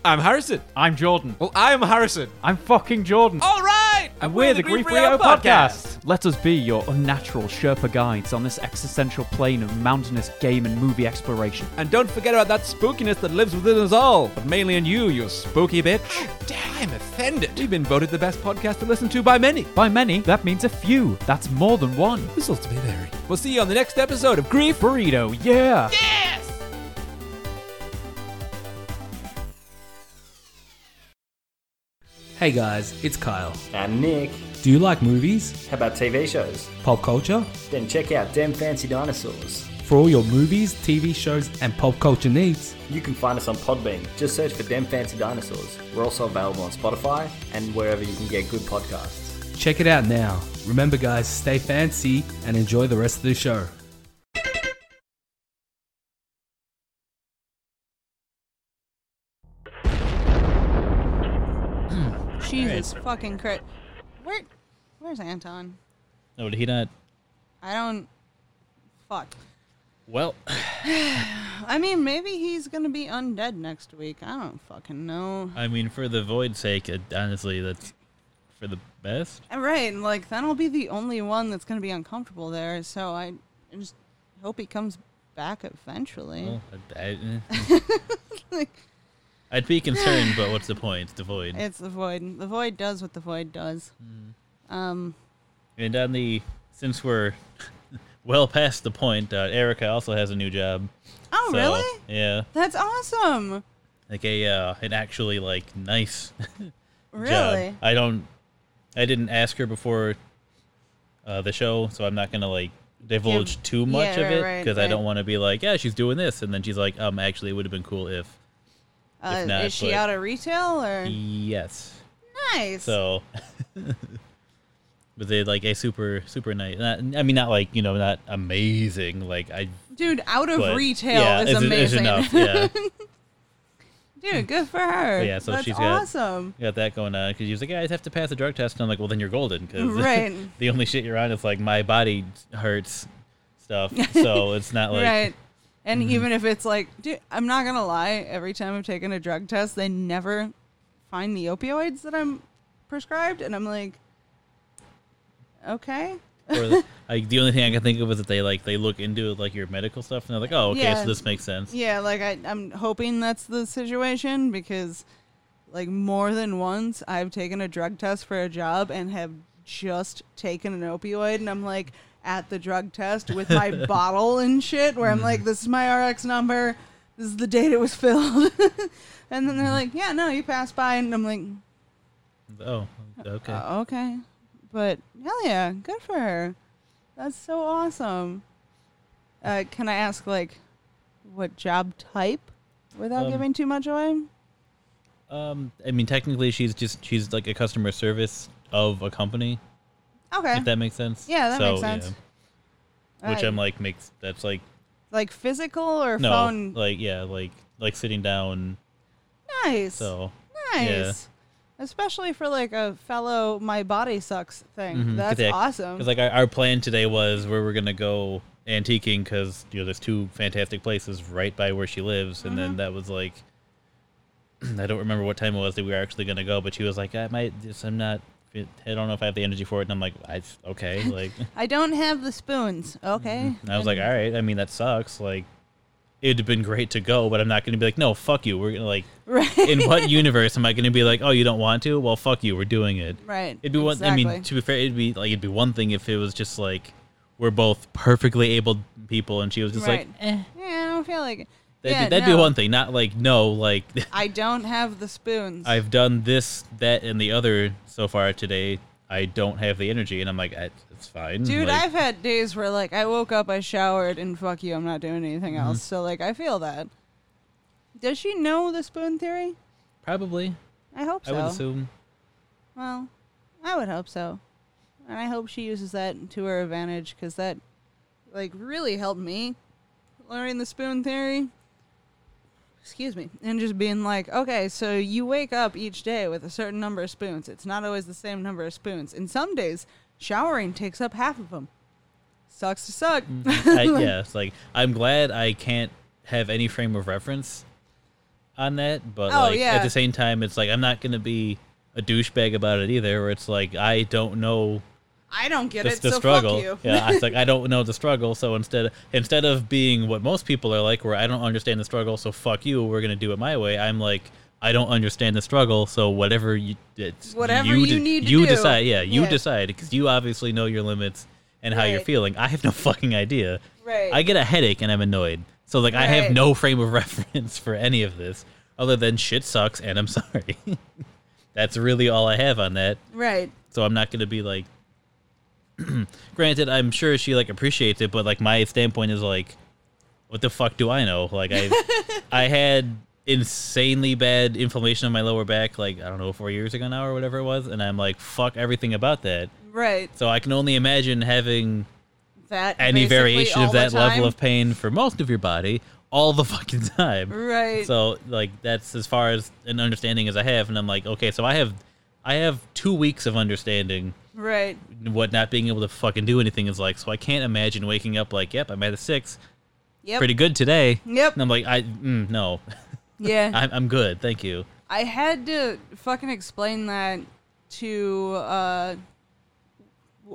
I'm Harrison. I'm Jordan. Well, I'm Harrison. I'm fucking Jordan. All right. and we're, the Grief Rio podcast. Let us be your unnatural Sherpa guides on this existential plane of mountainous game and movie exploration. And don't forget about that spookiness that lives within us all, but mainly in you, you spooky bitch. Damn, I'm offended. We've been voted the best podcast to listen to by many. By many, that means a few. That's more than one. Results may vary. We'll see you on the next episode of Grief. Burrito, yeah. Hey guys, it's Kyle. And Nick, Do you like movies, how about TV shows? pop culture? Then check out Dem Fancy Dinosaurs. For all your movies, TV shows, and pop culture needs, You can find us on Podbean. Just search for Dem Fancy Dinosaurs. We're also available on Spotify and wherever you can get good podcasts. check it out now. Remember, guys, stay fancy and enjoy the rest of the show. Fucking Christ. Where, where's Anton? Oh, did he not? I don't. Fuck. Well, I mean, maybe he's gonna be undead next week. I don't fucking know. I mean, for the void's sake, honestly, that's for the best. Uh, Right, like then I'll be the only one that's gonna be uncomfortable there. So I I just hope he comes back eventually. Well, I, I, Like, I'd be concerned, but what's the point? The void. it's the void. The void does what the void does. Um, And on the since we're well past the point, uh, Erica also has a new job. oh So, really? Yeah, That's awesome. like a uh, an actually like nice Really? job. I don't. I didn't ask her before uh, the show, so I'm not gonna like divulge Give- too much yeah, of it right, because I don't want to be like, yeah, she's doing this, and then she's like, um, actually, it would have been cool if. Uh, not, is she but- out of retail or Yes. nice? So, but they like a super super nice. Not, I mean, not like you know, not amazing. Like I. Dude, out of but, retail yeah, is is, amazing. Is enough. Yeah. Dude, good for her. But yeah. So That's she's got awesome. got that going on because she was like, yeah, I have to pass the drug test. And I'm like, well, then you're golden because Right. the only shit you're on is like my body hurts stuff. So it's not like right. And Mhm. even if it's like, dude, I'm not gonna lie. Every time I've taken a drug test, they never find the opioids that I'm prescribed, and I'm like, okay. or the, like the only thing I can think of is that they like they look into like your medical stuff and they're like, oh, okay, Yeah. so this makes sense. Yeah, like I, I'm hoping that's the situation because, like, more than once I've taken a drug test for a job and have just taken an opioid, and I'm like at the drug test with my bottle and shit, where I'm Mm-hmm. like, this is my RX number, this is the date it was filled, and then they're like, yeah, no, you passed by, and I'm like, Oh, okay. "Oh, okay, but hell yeah, good for her. That's so awesome. Uh, can I ask like what job type without Um, giving too much away? Um, I mean, technically, she's just she's like a customer service of a company. Okay. If that makes sense. Yeah, that So, makes sense. yeah. Which I'm like makes that's like Like physical or no, phone? like yeah, like like sitting down. Nice. So nice. yeah. Especially for like a fellow my body sucks thing. That's awesome. Because like our, our plan today was where we're gonna go antiquing because you know there's two fantastic places right by where she lives, and Mm-hmm. then that was like I don't remember what time it was that we were actually gonna go, but she was like, I might just I'm not. I don't know if I have the energy for it, and I'm like, I okay, like I don't have the spoons. Okay. and I was like, all right. I mean, that sucks. Like, it'd have been great to go, but I'm not going to be like, no, fuck you. We're gonna like, Right. in what universe am I going to be like, oh, you don't want to? Well, fuck you. We're doing it. Right, It'd be one. I mean, to be fair, it'd be like it'd be one thing if it was just like we're both perfectly able people, and she was just right. like, eh. Yeah, I don't feel like it. That'd, yeah, be, that'd no. be one thing. Not like no, like I don't have the spoons. I've done this, that, and the other so far today. I don't have the energy, and I'm like, "Eh, it's fine. Dude, like, I've had days where like I woke up, I showered, and fuck you, I'm not doing anything Mm-hmm. else. So like I feel that. Does she know the spoon theory? probably. I hope so. I would assume. Well, I would hope so, and I hope she uses that to her advantage because that, like, really helped me learning the spoon theory. Excuse me, and just being like, okay, so you wake up each day with a certain number of spoons. It's not always the same number of spoons. And some days, showering takes up half of them. Sucks to suck. Mm-hmm. I, yeah, it's like I'm glad I can't have any frame of reference on that, but Oh, like yeah. at the same time, it's like I'm not gonna be a douchebag about it either. Where it's like I don't know I don't get the, it, the so struggle. fuck you. yeah, it's like I don't know the struggle. So instead, instead of being what most people are like, where I don't understand the struggle, so fuck you, we're gonna do it my way. I'm like. I don't understand the struggle, so whatever you it's Whatever you de- need to you do. decide. Yeah, you Yeah. decide because you obviously know your limits and how you're feeling. I have no fucking idea. Right. I get a headache and I'm annoyed. So like I have no frame of reference for any of this other than shit sucks and I'm sorry. That's really all I have on that. Right. So I'm not going to be like granted I'm sure she like appreciates it but like my standpoint is like what the fuck do I know? Like I I had insanely bad inflammation on my lower back like I don't know 4 years ago now or whatever it was and I'm like fuck everything about that. Right. So I can only imagine having That any variation of that level of pain for most of your body all the fucking time. Right. So like that's as far as an understanding as I have, and I'm like, okay, so I have, I have two weeks of understanding Right. what not being able to fucking do anything is like. So I can't imagine waking up like, yep, I'm at a six, Yep. pretty good today. Yep. And I'm like, I mm, no, Yeah. I'm I'm good, thank you. I had to fucking explain that to uh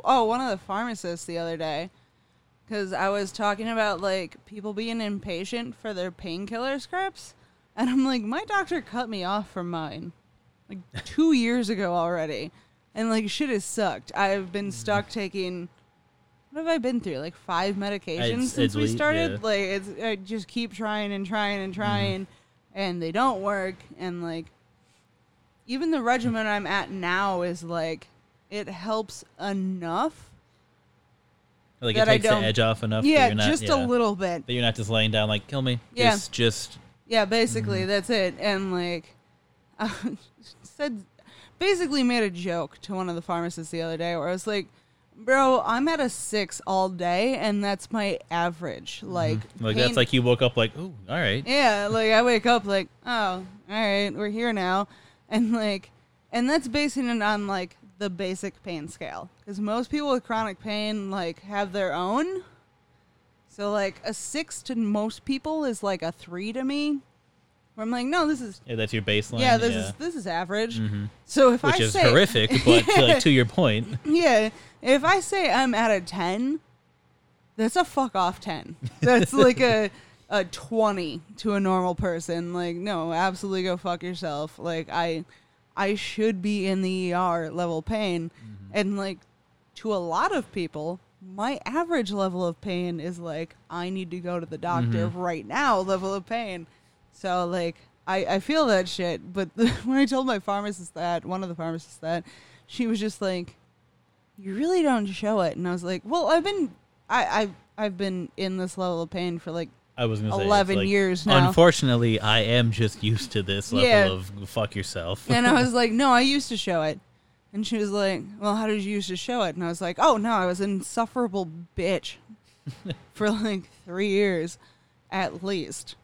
oh one of the pharmacists the other day because I was talking about like people being impatient for their painkiller scripts, and I'm like, my doctor cut me off from mine like two years ago already, and like shit has sucked. I've been stuck taking. What have I been through? Like five medications It's- since it's we le- started. yeah. Like it's I just keep trying and trying and trying, and they don't work. And like even the regimen I'm at now is like it helps enough. Like that it I takes the don't- edge off enough. Yeah, that you're not, just a little bit. That you're not just laying down like, kill me. Yeah. Just just Yeah, basically Mm-hmm. that's it. And like, I said, basically made a joke to one of the pharmacists the other day where I was like, "Bro, I'm at a six all day, and that's my average. Mm-hmm. Like, Like pain- that's like you woke up like, oh, all right. yeah, like I wake up like, oh, all right, we're here now, and like, and that's basing it on like the basic pain scale because most people with chronic pain like have their own. So like a six to most people is like a three to me. Where I'm like, no, this is Yeah, that's your baseline. yeah, this is this is average. Mhm. So if which I is say horrific, but to, like, to your point, yeah, if I say I'm at a ten, that's a fuck off ten. That's like a a twenty to a normal person. Like, no, absolutely go fuck yourself. Like I I should be in the ER level pain. And like to a lot of people, my average level of pain is like I need to go to the doctor Mhm. right now level of pain. So like I, I feel that shit, but when I told my pharmacist that, one of the pharmacists that, she was just like, "You really don't show it," and I was like, "Well, I've been, I, I, I've been in this level of pain for like I was gonna say eleven like, years now." Unfortunately, I am just used to this level Yeah. of fuck yourself. and I was like, "No, I used to show it," and she was like, "Well, how did you used to show it?" And I was like, "Oh no, I was an insufferable bitch for like three years, at least."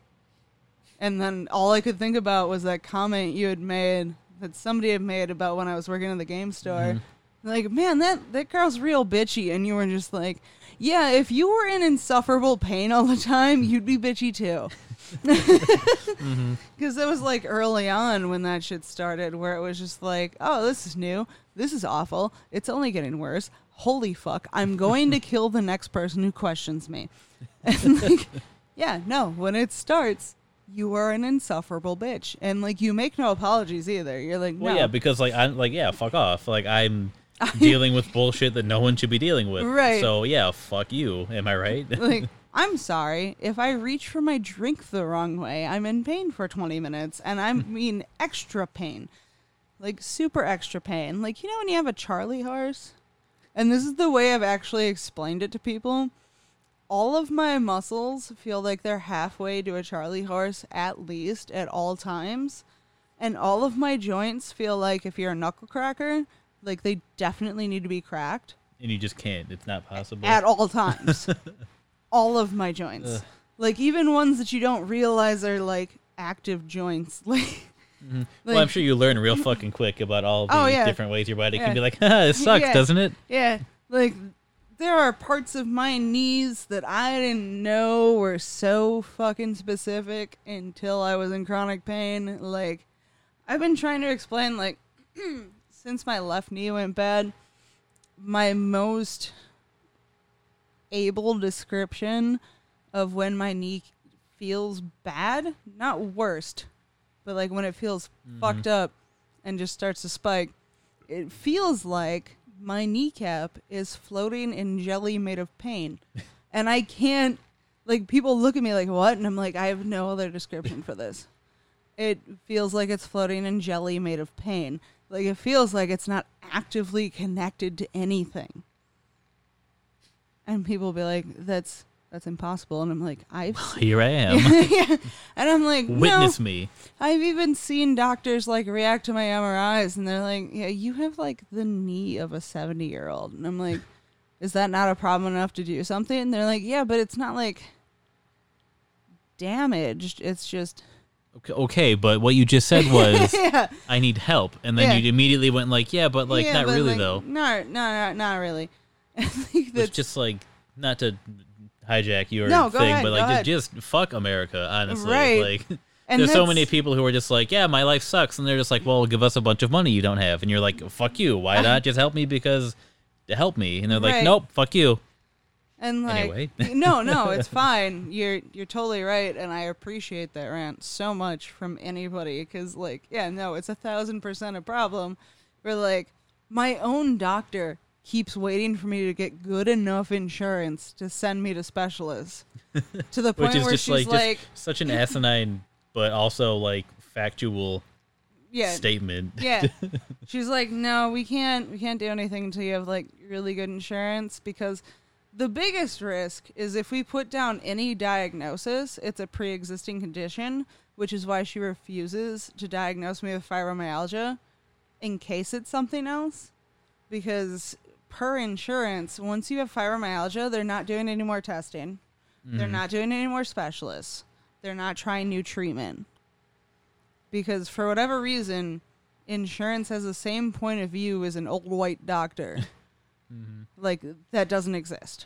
And then all I could think about was that comment you had made that somebody had made about when I was working in the game store. Mhm. Like, man, that that girl's real bitchy, and you were just like, yeah, if you were in insufferable pain all the time, you'd be bitchy too. Because it was like early on when that shit started, where it was just like, oh, this is new. This is awful. It's only getting worse. Holy fuck. I'm going to kill the next person who questions me. And like, yeah, no, when it starts, you are an insufferable bitch. And like, you make no apologies either. You're like, no. Well, yeah, because like I'm like yeah, fuck off. Like I'm dealing with bullshit that no one should be dealing with. Right. So yeah, fuck you. Am I right? like I'm sorry if I reach for my drink the wrong way. I'm in pain for 20 minutes, and I mean extra pain, like super extra pain. Like you know when you have a Charlie horse, and this is the way I've actually explained it to people. All of my muscles feel like they're halfway to a Charlie horse at least at all times, and all of my joints feel like if you're a knuckle cracker, like they definitely need to be cracked and you just can't. It's not possible. at all times. all of my joints. Ugh. Like even ones that you don't realize are like active joints. Like, Mhm. well, I'm sure you learn real fucking quick about all the Oh, yeah. different ways your body Yeah. can be like, "Ha, it sucks, Yeah. doesn't it? Yeah. Like there are parts of my knees that I didn't know were so fucking specific until I was in chronic pain. Like I've been trying to explain like since my left knee went bad, my most able description of when my knee feels bad, not worst, but like when it feels mm-hmm. fucked up and just starts to spike, it feels like my kneecap is floating in jelly made of pain. and I can't like people look at me like what and I'm like I have no other description for this. It feels like it's floating in jelly made of pain. Like it feels like it's not actively connected to anything. And people be like, "That's that's impossible," and I'm like, "I've Here I am. yeah. And I'm like, Witness no. me. I've even seen doctors like react to my MRIs, and they're like, "Yeah, you have like the knee of a 70 year old," and I'm like, "Is that not a problem enough to do something?" And they're like, "Yeah, but it's not like damaged. It's just Okay, but what you just said was, Yeah. I need help, and then Yeah. you immediately went like, yeah, but like Yeah, not but, really like, though. No, no, no, not really. It's just like not to hijack your No, thing, ahead, but like just, just fuck America, honestly. Right. Like And there's so many people who are just like, yeah, my life sucks, and they're just like, well, give us a bunch of money you don't have, and you're like, fuck you. Why not just help me because to help me? And they're like, Right. nope, fuck you. And like, Anyway. no, no, it's fine. You're you're totally right, and I appreciate that rant so much from anybody because, like, yeah, no, it's a thousand percent a problem. Where like my own doctor keeps waiting for me to get good enough insurance to send me to specialists. to the point Which is where just she's like, like, such an asinine, but also like factual yeah, statement. Yeah. She's like, no, we can't, we can't do anything until you have like really good insurance because The biggest risk is if we put down any diagnosis, it's a pre existing condition, which is why she refuses to diagnose me with fibromyalgia in case it's something else. Because per insurance, once you have fibromyalgia, they're not doing any more testing, they're Mhm. not doing any more specialists, they're not trying new treatment. Because for whatever reason, insurance has the same point of view as an old white doctor. Like that doesn't exist.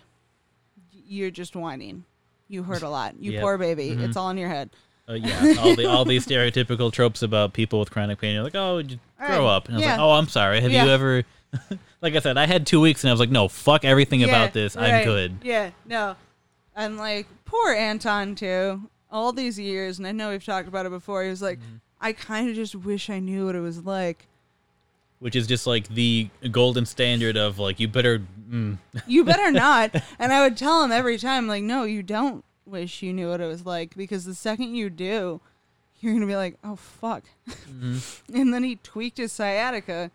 You're just whining. You hurt a lot. You Yep. poor baby. Mhm. It's all in your head. Uh, yeah, all the all these stereotypical tropes about people with chronic pain. You're like, oh, just grow Right. up. And I was Yeah. like, oh, I'm sorry. Have Yeah. you ever? like I said, I had two weeks, and I was like, no, fuck everything Yeah, about this. I'm good. Yeah, no. And like poor Anton too. All these years, and I know we've talked about it before. He was like, Mm-hmm. I kind of just wish I knew what it was like. Which is just like the golden standard of like you better. Mm. You better not. and I would tell him every time, like, no, you don't wish you knew what it was like because the second you do, you're gonna be like, oh fuck. and then he tweaked his sciatica,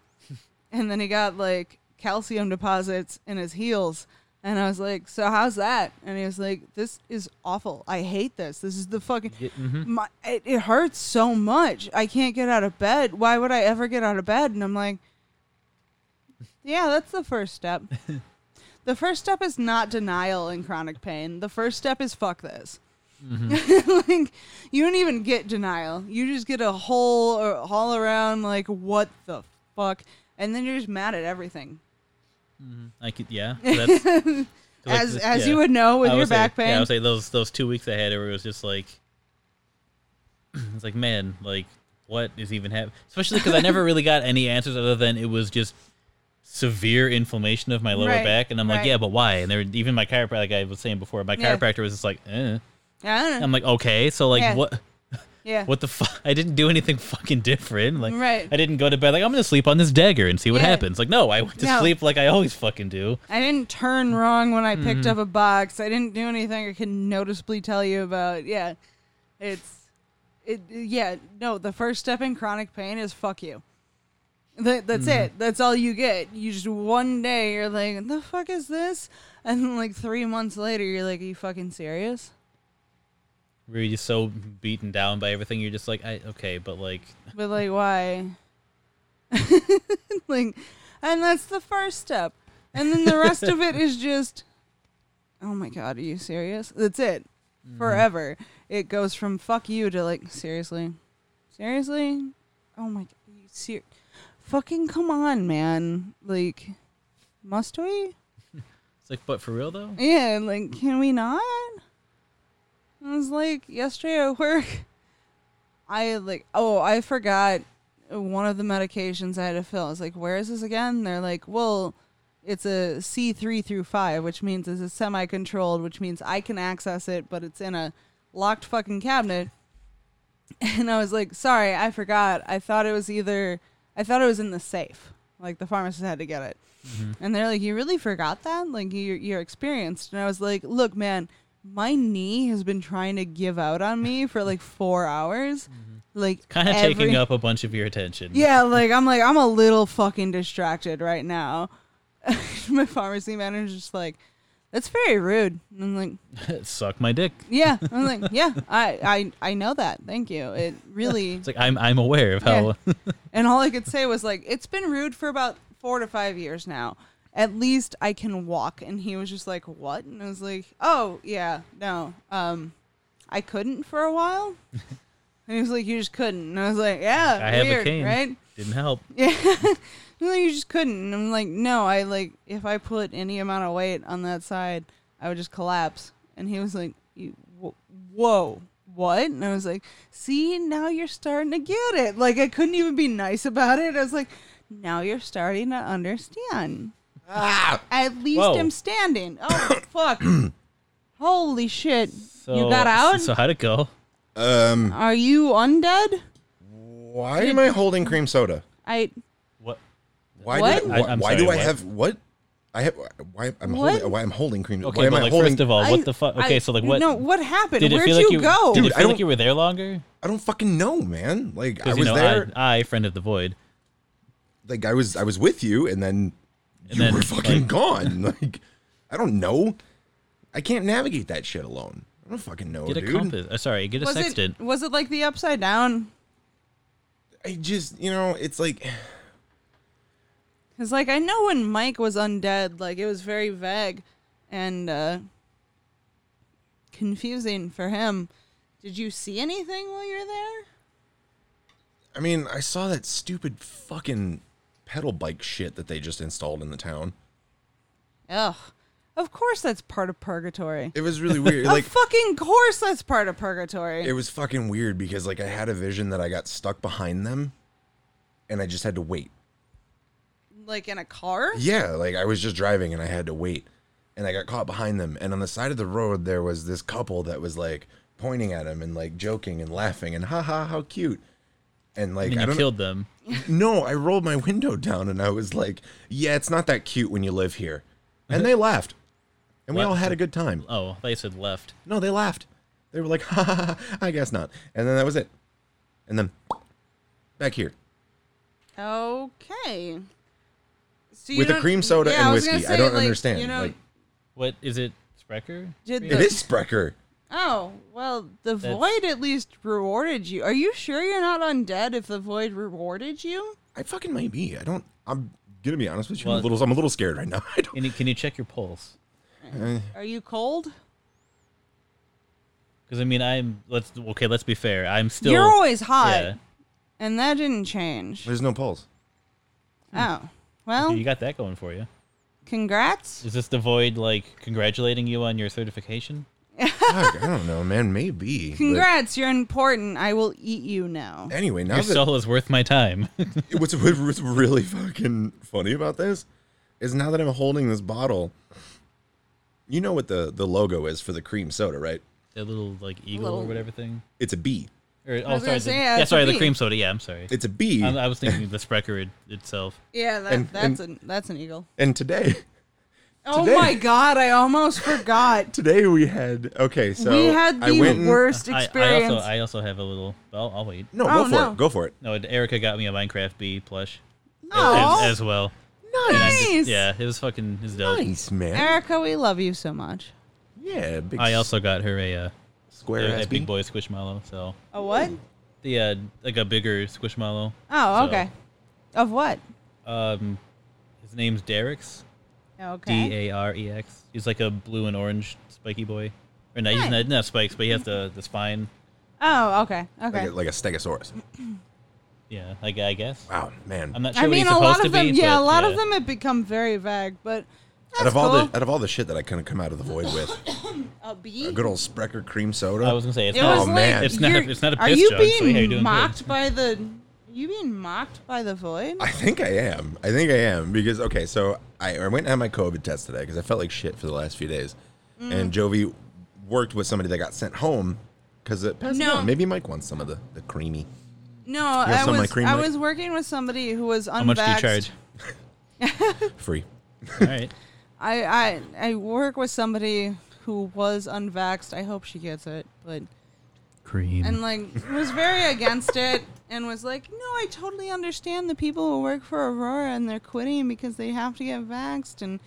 and then he got like calcium deposits in his heels. And I was like, "So how's that?" And he was like, "This is awful. I hate this. This is the fucking. mhm. My, it, it hurts so much. I can't get out of bed. Why would I ever get out of bed?" And I'm like, "Yeah, that's the first step. the first step is not denial in chronic pain. The first step is fuck this. like you don't even get denial. You just get a whole or all around like what the fuck, and then you're just mad at everything. I could, yeah. That's, 'cause, like, As- as you would know with I your say- pain. Yeah, I would say those those two weeks I had, it was just like, it's like man, like what is even happening? Especially because I never really got any answers other than it was just severe inflammation of my lower Right, back, and I'm like, yeah, but why? And there, even my chiropractor, like I was saying before, my Yeah. chiropractor was just like, eh. Yeah, I don't know. I'm like, okay, so like Yeah. what? Yeah. What the fuck? I didn't do anything fucking different. Like, Right. I didn't go to bed like I'm gonna sleep on this dagger and see what Yeah. happens. Like, no, I went to No. sleep like I always fucking do. I didn't turn wrong when I picked Mhm. up a box. I didn't do anything I can noticeably tell you about. Yeah. It's it yeah, no, the first step in chronic pain is fuck you. That, that's Mhm. it. That's all you get. You just one day you're like, the fuck is this? And then like three months later you're like, Are you fucking serious? Where you're just so beaten down by everything, you're just like, I okay, but like, But like why? like and that's the first step. And then the rest of it is just Oh my god, are you serious? That's it. Mm-hmm. Forever. It goes from fuck you to like seriously. Seriously? Oh my god. You ser- fucking come on, man. Like must we? it's like, but for real though, Yeah, like can we not? I was like yesterday at work. I like oh I forgot one of the medications I had to fill. I was like, where is this again? They're like, well, it's a C three through five, which means it's a semi controlled, which means I can access it, but it's in a locked fucking cabinet. And I was like, sorry, I forgot. I thought it was either I thought it was in the safe. Like the pharmacist had to get it. Mm-hmm. And they're like, "You really forgot that? Like you're you're experienced." And I was like, "Look, man, my knee has been trying to give out on me for like four hours. Mm-hmm. Like kind of every- taking up a bunch of your attention. Yeah, like I'm like I'm a little fucking distracted right now. my pharmacy manager's just like, "That's very rude." And I'm like, suck my dick. "Yeah." I'm like, "Yeah, I I I know that. Thank you. It really." It's like I'm I'm aware of how. And all I could say was like, "It's been rude for about four to five years now. At least I can walk." And he was just like, "What?" And I was like, "Oh yeah, no, um, I couldn't for a while." and he was like, "You just couldn't." And I was like, "Yeah, I have weird, a cane. right?" Didn't help. Yeah. Like, you just couldn't. And I'm like, no, I like if I put any amount of weight on that side, I would just collapse. And he was like, whoa, what? And I was like, see, now you're starting to get it. Like I couldn't even be nice about it. I was like, now you're starting to understand. At least Whoa. I'm standing. Oh fuck! Holy shit! So, you got out? So how'd it go? Um, Are you undead? why am I holding cream soda? I What? Why? What? Did I, I- why, I'm why sorry, do I what? have what? I have why I'm What? holding why I'm holding cream. Okay, why am but I like holding? first of all, I- what the fuck? Okay, I- so like what? No, what happened? Did it Where'd feel like you, you go? Did Dude, it I feel like don't- you were there longer? I don't fucking know, man. Like I Because was you know, there. I, I friend of the void. like I was I was with you, and then And you then, were fucking like- gone. Like I don't know. I can't navigate that shit alone. I don't fucking know, Get a dude. compass. Uh, sorry, get a was sextant. it was it like the upside down? I just, you know, it's like Cause like I know when Mike was undead, like it was very vague and uh confusing for him. Did you see anything while you were there? I mean, I saw that stupid fucking pedal bike shit that they just installed in the town. Ugh. Of course that's part of purgatory. It was really weird. of like fucking course that's part of purgatory. it was fucking weird because like I had a vision that I got stuck behind them and I just had to wait. like in a car? Yeah, like I was just driving and I had to wait. And I got caught behind them and on the side of the road there was this couple that was like pointing at him and like joking and laughing and ha ha, how cute. And like and I don't killed them. No, I rolled my window down and I was like, "Yeah, it's not that cute when you live here." And they laughed. And we all had a good time. Oh, they said left. No, they laughed. They were like, "Ha ha ha, I guess not." And then that was it. And then back here Okay. So you with a cream soda yeah, and I was gonna whiskey. I say, don't like, understand. You know, like What is it? Sprecher? Did it the- is Sprecher. Oh, well, the That's- void at least rewarded you. Are you sure you're not undead if the void rewarded you? I fucking might be. I don't. I'm gonna be honest with you. I'm Well- a little. I'm a little scared right now. I don't. Can you, can you check your pulse? Are you cold? Because I mean, I'm let's okay. Let's be fair. I'm still. You're always hot. Yeah. And that didn't change. There's no pulse. Oh. Well, You got that going for you. congrats. Is this the void like congratulating you on your certification? Fuck, I don't know, man. Maybe. but- Congrats, you're important. I will eat you now. Anyway, now Your that soul is worth my time. what's, what's really fucking funny about this is now that I'm holding this bottle, you know what the, the logo is for the cream soda, right? that little like eagle Little- or whatever thing. It's a bee. Or, I oh, was sorry. gonna The, say, yeah, yeah, it's a sorry. The bee. cream soda. Yeah, I'm sorry. It's a bee. I, I was thinking the Sprecher itself. Yeah, that, And- that's and- an that's an eagle. and today, Oh Today- my god, I almost forgot. today we had okay. So we had I the went and- worst I, I experience. also I also have a little. Well, I'll wait. No, Oh, go for no. it. Go for it. No, Erica got me a Minecraft bee plush as, as well. And I just- Nice. yeah, it was fucking. It was dope. Nice man. Erica, we love you so much. Yeah, big I also got her a uh, square a, ass a big bee. boy squishmallow. So A what? the uh, like a bigger squishmallow. Oh, So, okay. Of what? Um, his name's Darex. Okay. D A R E X. He's like a blue and orange spiky boy. Or no, he's not, not spikes, but he has the the spine. Oh, okay. Okay. Like, a, like a stegosaurus. Yeah, like I guess. Wow, man. I'm not sure I what mean, he's a supposed lot to of them. be. yeah, but, a lot yeah. of them have become very vague, but out that's of all cool. the out of all the shit that I couldn't come out of the void with, a bee. a good old Sprecher cream soda. I was gonna say it's It not. was Oh, like, man. It's not- you're- it's not a Are piss you jug, so yeah, being you're doing good. mocked by the? Are you being mocked by the void? I think I am. I think I am because okay, so I, I went and had my COVID test today because I felt like shit for the last few days, Mm. and Jovi worked with somebody that got sent home because it passed No. on. Maybe Mike wants some of the the creamy. No, I some my was cream, I Mike? was working with somebody who was unvaxxed. How much do you charge? Free. All right. I, I I work with somebody who was unvaxxed. I hope she gets it, but Cream. and like was very against it and was like, no, I totally understand the people who work for Aurora and they're quitting because they have to get vaxxed and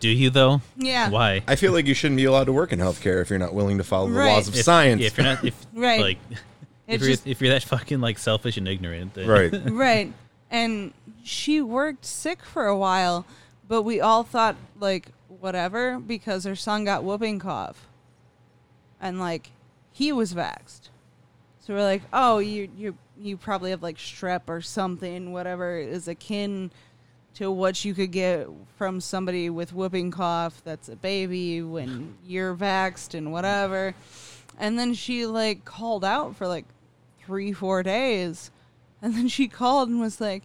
Do you though? Yeah. Why? I feel like you shouldn't be allowed to work in healthcare if you're not willing to follow the laws of If- science. yeah, if you're not, if Right. like, if you're just- if you're that fucking like selfish and ignorant, then right. right. And she worked sick for a while, but we all thought like whatever because her son got whooping cough, and like he was vaxxed, so we're like, oh, you you you probably have like strep or something, whatever is akin to what you could get from somebody with whooping cough that's a baby when you're vaxxed and whatever. And then she like called out for like three, four days. And then she called and was like,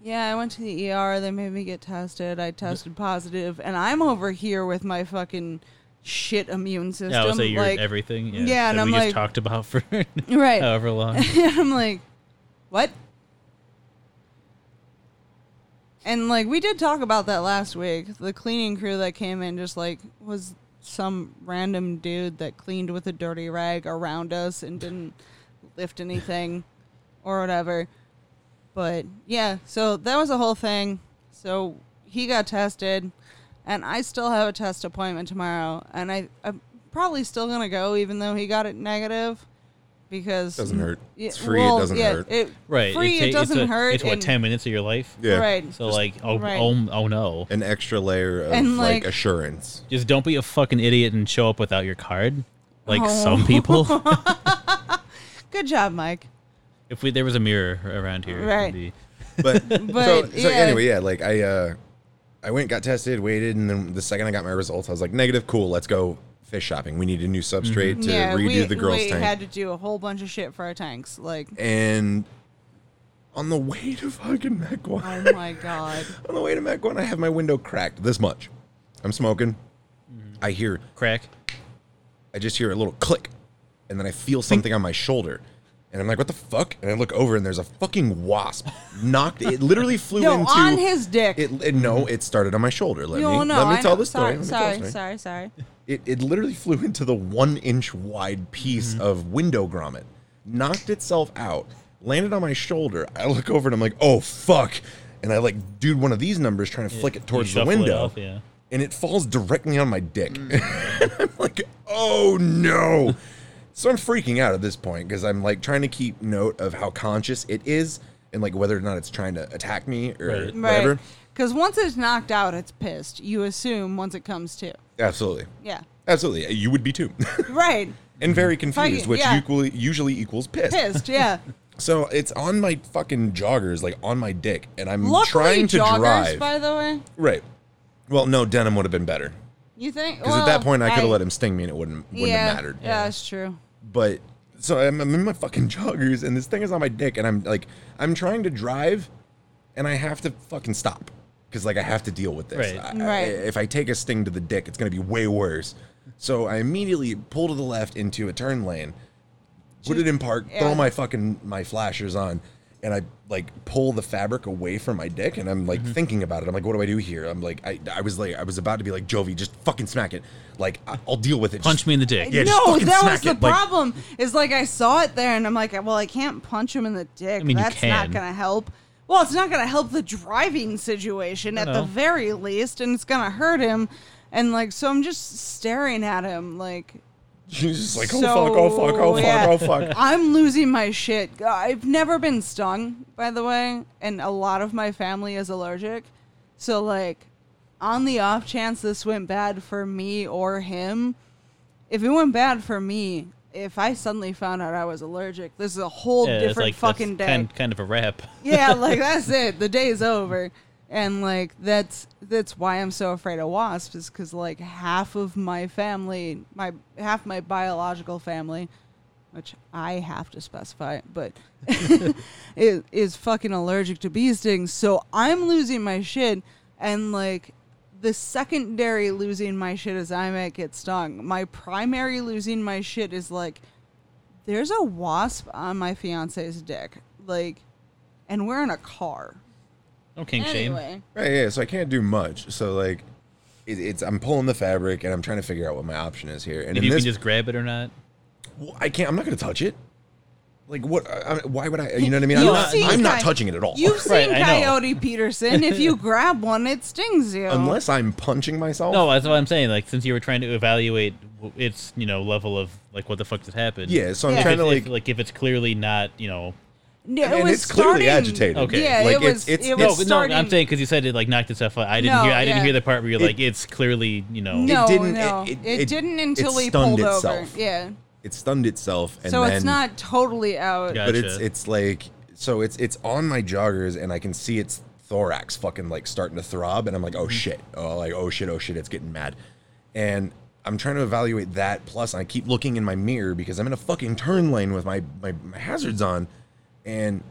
Yeah, I went to the ER. They made me get tested. I tested positive, And I'm over here with my fucking shit immune system. yeah, I would say you're like, everything. Yeah, yeah, and I'm we like- just talked about for Right. however long. and I'm like, what? And like we did talk about that last week. The cleaning crew that came in just like was some random dude that cleaned with a dirty rag around us and didn't lift anything or whatever. But yeah, so that was the whole thing. So he got tested. And I still have a test appointment tomorrow, and I I'm probably still gonna go even though he got it negative because Doesn't hurt. Yeah, It's free, it doesn't yeah, hurt. It, Right. free. It's, It doesn't it's a- hurt. It's what and- ten minutes of your life. Yeah. Right. So like, oh, Right. oh, oh no. An extra layer of And, like, like- assurance. Just don't be a fucking idiot and show up without your card, like Oh. some people. Good job, Mike. if we there was a mirror around here, it'd Right. be- But, But, so, so yeah. anyway, yeah, like I uh I went, got tested, waited, and then the second I got my results, I was like, negative, cool, let's go fish shopping. We need a new substrate mm-hmm. to yeah, redo we, the girls' we tank. had to do a whole bunch of shit for our tanks. Like, and on the way to fucking Mac Oh my god. on the way to Mac One, I have my window cracked this much. I'm smoking. Mm-hmm. I hear crack. I just hear a little click, and then I feel something on my shoulder. And I'm like, what the fuck? And I look over, and there's a fucking wasp knocked. It literally flew No, into on his dick. It, it- no, it started on my shoulder. Let no, me no, let me I tell know. the story. Sorry, Let me tell the sorry, story. sorry, sorry. It, it literally flew into the one inch wide piece mm-hmm. of window grommet, knocked itself out, landed on my shoulder. I look over and I'm like, oh fuck. And I like dude one of these numbers trying to flick it towards the shuffle it window. off, yeah. And it falls directly on my dick. Mm. I'm like, oh no. So I'm freaking out at this point because I'm like trying to keep note of how conscious it is and like whether or not it's trying to attack me or Right. whatever. Right. Because once it's knocked out, it's pissed. You assume once it comes to. Absolutely. Yeah. Absolutely. Uh, you would be too. Right. and very confused, Fucking- which yeah. equally usually equals pissed. Pissed, yeah. So it's on my fucking joggers, like on my dick, and I'm Luckily, trying to joggers, drive. by the way. right. Well, no, denim would have been better You think? because at that Well, point I could have let him sting me and it wouldn't wouldn't yeah, have mattered. Yeah, that's true. But so I'm, I'm in my fucking joggers, and this thing is on my dick, and I'm like, I'm trying to drive, and I have to fucking stop because like I have to deal with this. Right. I- I- Right. if I take a sting to the dick, it's gonna be way worse. So I immediately pull to the left into a turn lane, put it in park, Yeah. throw my fucking my flashers on, and I like pull the fabric away from my dick, and I'm like Mm-hmm. thinking about it. I'm like, what do I do here? I'm like, I, I was like, I was about to be like, Jovi, just fucking smack it. Like I- I'll deal with it. Punch Just- me in the dick. Yeah, no, that was the it. Like, problem. Is like I saw it there, and I'm like, well, I can't punch him in the dick. I mean, you That's not gonna help. Well, it's not gonna help the driving situation at the very least, and it's gonna hurt him. And like, so I'm just staring at him, like, She's just like, oh So, fuck, oh fuck, oh fuck, yeah. oh fuck. I'm losing my shit. I've never been stung, by the way, and a lot of my family is allergic. So, like, on the off chance this went bad for me or him, if it went bad for me, if I suddenly found out I was allergic, this is a whole Yeah, it's different like fucking that's day. Kind, kind of a rap. yeah, like that's it. The day's over. And like that's that's why I'm so afraid of wasps is because like half of my family, my half my biological family, which I have to specify, but is, is fucking allergic to bee stings. So I'm losing my shit, and like the secondary losing my shit is I might get stung. My primary losing my shit is like there's a wasp on my fiance's dick, like, and we're in a car. No king shame. Anyway, Right, yeah. So I can't do much. So like, it, it's I'm pulling the fabric and I'm trying to figure out what my option is here. And If you this, can just grab it or not. Well, I can't. I'm not gonna touch it. Like what? I, I- why would I? You know what I mean? I'm not. I'm not touching it at all. You've seen I know. Coyote Peterson. If you grab one, it stings you. Unless I'm punching myself. No, that's what I'm saying. Like, since you were trying to evaluate its, you know, level of like what the fuck just happened. Yeah, so I'm Yeah. trying to like. if, like if it's clearly not, you know. No, and it was it's clearly starting- agitated. Okay. Yeah, Like, it was. it's- it No, was no, starting. I'm saying because you said it like knocked itself out. I didn't No, hear. I didn't yeah. hear the part where you're It- like, it's clearly, you know. no, didn't- no, it- it, it- it- didn't it until we stunned pulled itself. over. Yeah, It stunned itself, and so then, it's not totally out. Gotcha. But it's it's like so it's it's on my joggers, and I can see its thorax fucking like starting to throb, and I'm like, oh mm-hmm. shit, oh like oh shit, oh shit, it's getting mad, and I'm trying to evaluate that. Plus, I keep looking in my mirror because I'm in a fucking turn lane with my my, my hazards on, and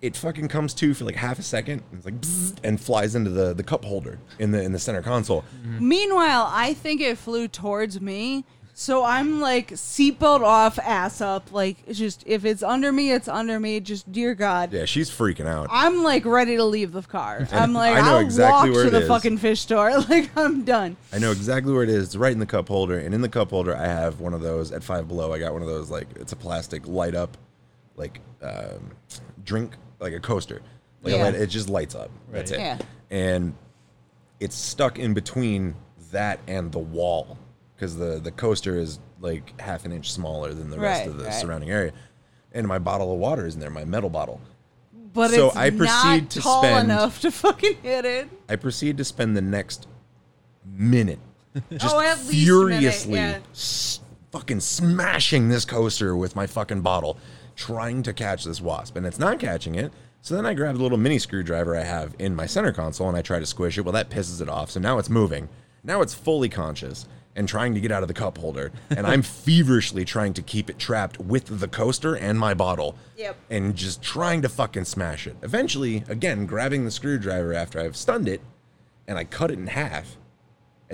it fucking comes to for like half a second, and it's like bzzz, and flies into the the cup holder in the in the center console. Mm-hmm. Meanwhile, I think it flew towards me. So I'm like seatbelt off, ass up. Like just if it's under me, it's under me. Just dear God. Yeah, she's freaking out. I'm like ready to leave the car. I'm like I know I'll exactly walk where to it the is. fucking fish store. Like I'm done. I know exactly where it is. It's right in the cup holder, and in the cup holder, I have one of those at Five Below. I got one of those like it's a plastic light up, like um, drink like a coaster. Like a Yeah. light, it just lights up. That's it. Yeah. And it's stuck in between that and the wall because the the coaster is like half an inch smaller than the rest Right, of the right. surrounding area. And my bottle of water is in there, my metal bottle. But So it's I proceed not to tall spend- enough to fucking hit it. I proceed to spend the next minute just Oh, at least a minute, furiously yeah. s- fucking smashing this coaster with my fucking bottle, trying to catch this wasp, and it's not catching it. So then I grab the little mini screwdriver I have in my center console and I try to squish it. Well, that pisses it off. So now it's moving. Now it's fully conscious and trying to get out of the cup holder. And I'm feverishly trying to keep it trapped with the coaster and my bottle. Yep. And just trying to fucking smash it. Eventually, again, grabbing the screwdriver after I've stunned it and I cut it in half.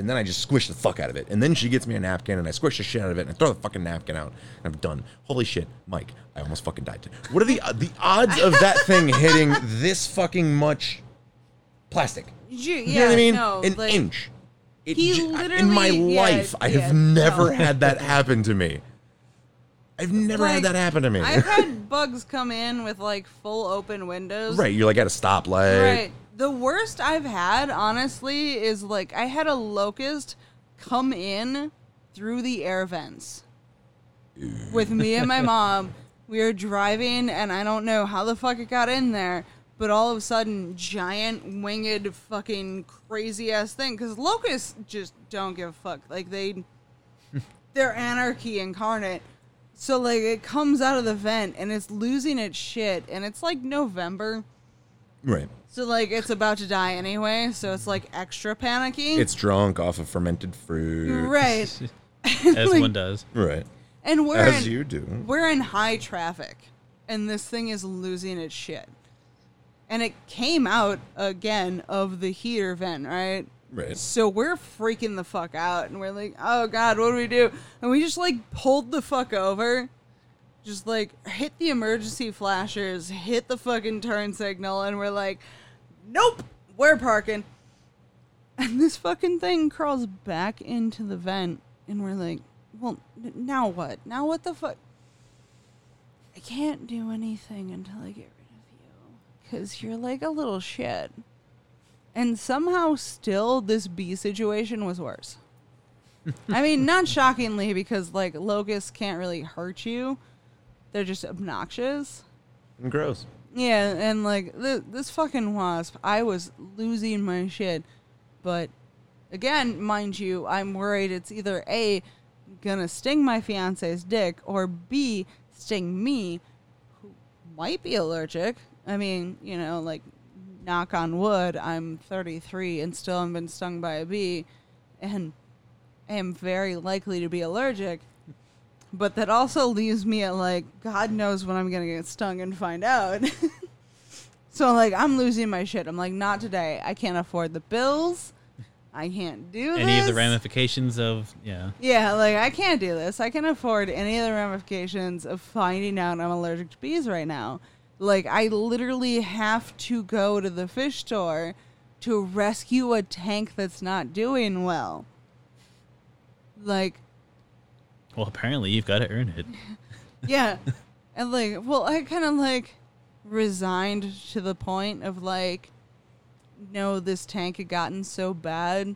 And then I just squish the fuck out of it. And then she gets me a napkin and I squish the shit out of it and I throw the fucking napkin out. And I'm done. Holy shit, Mike, I almost fucking died. What are the uh, the odds of that thing hitting this fucking much plastic? You, You know what I mean? no, An like, inch. It he literally in my yeah, life, I have yeah, never no. had that happen to me. I've never Like, had that happen to me. I've had bugs come in with like full open windows. right, you're like at a stoplight. Right. The worst I've had, honestly, is like I had a locust come in through the air vents with me and my mom. We were driving, and I don't know how the fuck it got in there, but all of a sudden, giant winged fucking crazy ass thing. Because locusts just don't give a fuck. Like they, they're anarchy incarnate. So like it comes out of the vent and it's losing its shit, and it's like November. Right. So like it's about to die anyway, so it's like extra panicky. It's drunk off of fermented fruit. right. As Like- one does. Right. And we're As in, you do. We're in high traffic, and this thing is losing its shit. And it came out again of the heater vent, right? Right. So we're freaking the fuck out, and we're like, "Oh God, what do we do?" And we just like pulled the fuck over, just like hit the emergency flashers, hit the fucking turn signal, and we're like, "Nope, we're parking." And this fucking thing crawls back into the vent, and we're like, "Well, n- now what? Now what the fuck?" I can't do anything until I get rid of you, cause you're like a little shit. And somehow, still, this bee situation was worse. I mean, not shockingly, because like locusts can't really hurt you; they're just obnoxious. And gross. Yeah, and like th- this fucking wasp, I was losing my shit. But again, mind you, I'm worried it's either A, gonna sting my fiance's dick, or B, sting me, who might be allergic. I mean, you know, like, knock on wood, I'm 33 and still haven't been stung by a bee, and I am very likely to be allergic. But that also leaves me at like, God knows when I'm gonna get stung and find out. so like, I'm losing my shit. I'm like, not today. I can't afford the bills. I can't do Any of the ramifications of yeah. Yeah, like I can't do this. I can afford any of the ramifications of finding out I'm allergic to bees right now. Like I literally have to go to the fish store to rescue a tank that's not doing well. Like Well, apparently you've got to earn it. yeah. And like, well, I kind of like resigned to the point of like, no, this tank had gotten so bad,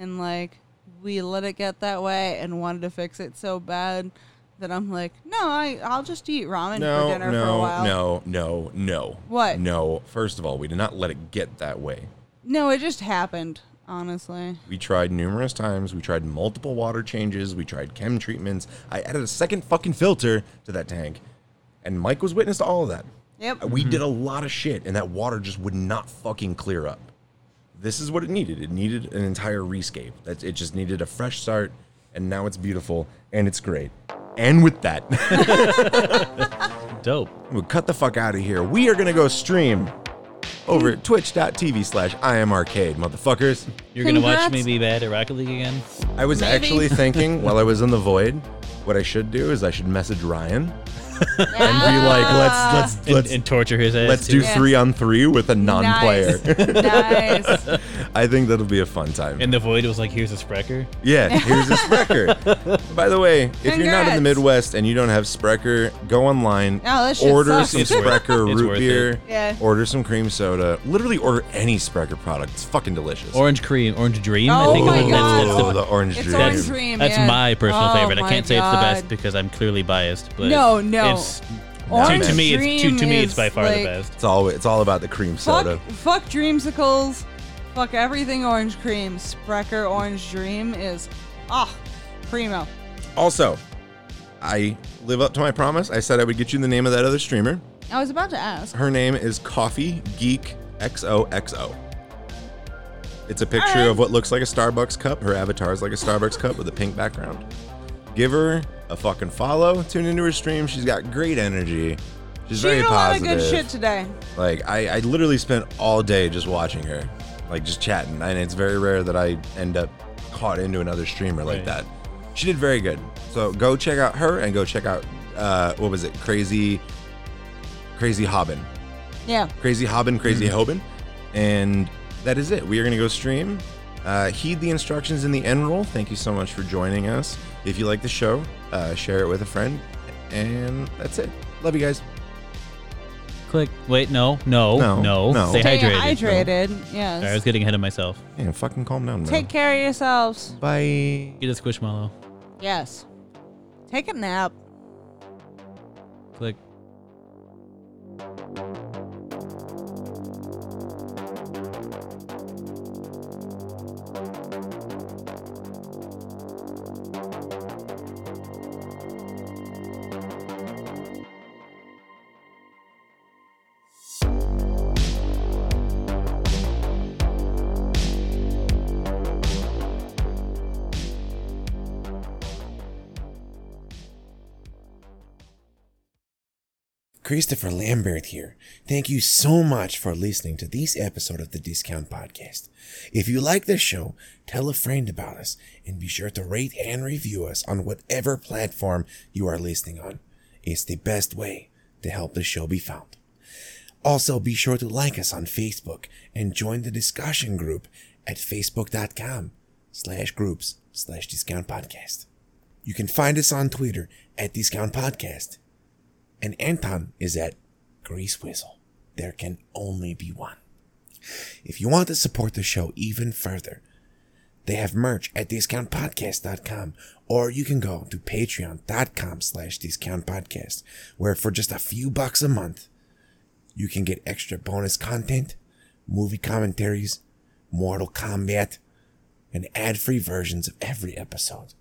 and like we let it get that way and wanted to fix it so bad that I'm like, no, I I'll just eat ramen for No, dinner for a no, while. no, no, no. What? No. First of all, we did not let it get that way. No, it just happened. Honestly, We tried numerous times. We tried multiple water changes. We tried chem treatments. I added a second fucking filter to that tank. And Mike was witness to all of that. Yep. We did a lot of shit, and that water just would not fucking clear up. This is what it needed. It needed an entire rescape. That it just needed a fresh start, and now it's beautiful and it's great. And with that, Dope. we'll cut the fuck out of here. We are gonna go stream over at twitch.tv slash imarcade, motherfuckers. You're gonna watch Congrats. me be bad at Rocket League again? I was Maybe. actually thinking while I was in the void, what I should do is I should message Ryan and be like, let's let's let's and torture his ass. let's too. do three on three with a non-player. nice. I think that'll be a fun time. And the void was like, "Here's a Sprecher." Yeah, here's a Sprecher. By the way, if you're not in the Congrats. Midwest and you don't have Sprecher, go online, Oh, that shit order sucks. some It's worth- Sprecher it's root worth beer, it. Yeah. order some cream soda. Literally order any Sprecher product. It's fucking delicious. Orange cream, orange dream. I Oh think my is- that's, that's Oh, the, the orange It's dream. orange that's, dream. that's yeah. my personal Oh favorite. I oh my can't say it's the best because I'm clearly biased. But No, no. It's, Orange to, to me, it's to, Dream to me, it's is by far like- the best. It's all it's all about the cream soda. Fuck, fuck dreamsicles. Fuck everything orange cream. Sprecher orange dream is ah primo. Also, I live up to my promise. I said I would get you the name of that other streamer. I was about to ask. Her name is Coffee Geek XOXO. It's a picture Alright. of what looks like a Starbucks cup. Her avatar is like a Starbucks cup with a pink background. Give her a fucking follow. Tune into her stream. She's got great energy. She's She very did a lot of positive. good shit today. Like I, I literally spent all day just watching her, like just chatting, and it's very rare that I end up caught into another streamer like Right. that. She did very good. So go check out her and go check out uh, what was it? Crazy, Crazy Hobin, Yeah. Crazy Hobin, Crazy Hobin, and that is it. We are gonna go stream. Uh, heed the instructions in the end roll. Thank you so much for joining us. If you like the show, uh, share it with a friend, and that's it. Love you guys. Click. Wait, no, no, No, no. no. Stay, Stay hydrated. hydrated. Yes. Sorry, I was getting ahead of myself. Man, fucking calm down, bro. Take care of yourselves. Bye. Get a squishmallow. Yes. Take a nap. Click. Christopher Lambert here. Thank you so much for listening to this episode of the Discount Podcast. If you like this show, tell a friend about us and be sure to rate and review us on whatever platform you are listening on. It's the best way to help the show be found. Also, be sure to like us on Facebook and join the discussion group at facebook.com slash groups slash discount podcast. You can find us on Twitter at discount podcast and Anton is at Grease Whistle. There can only be one. If you want to support the show even further, they have merch at discountpodcast.com or you can go to patreon.com slash discountpodcast where for just a few bucks a month, you can get extra bonus content, movie commentaries, Mortal Kombat, and ad-free versions of every episode.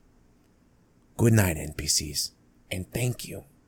Good night, NPCs, and thank you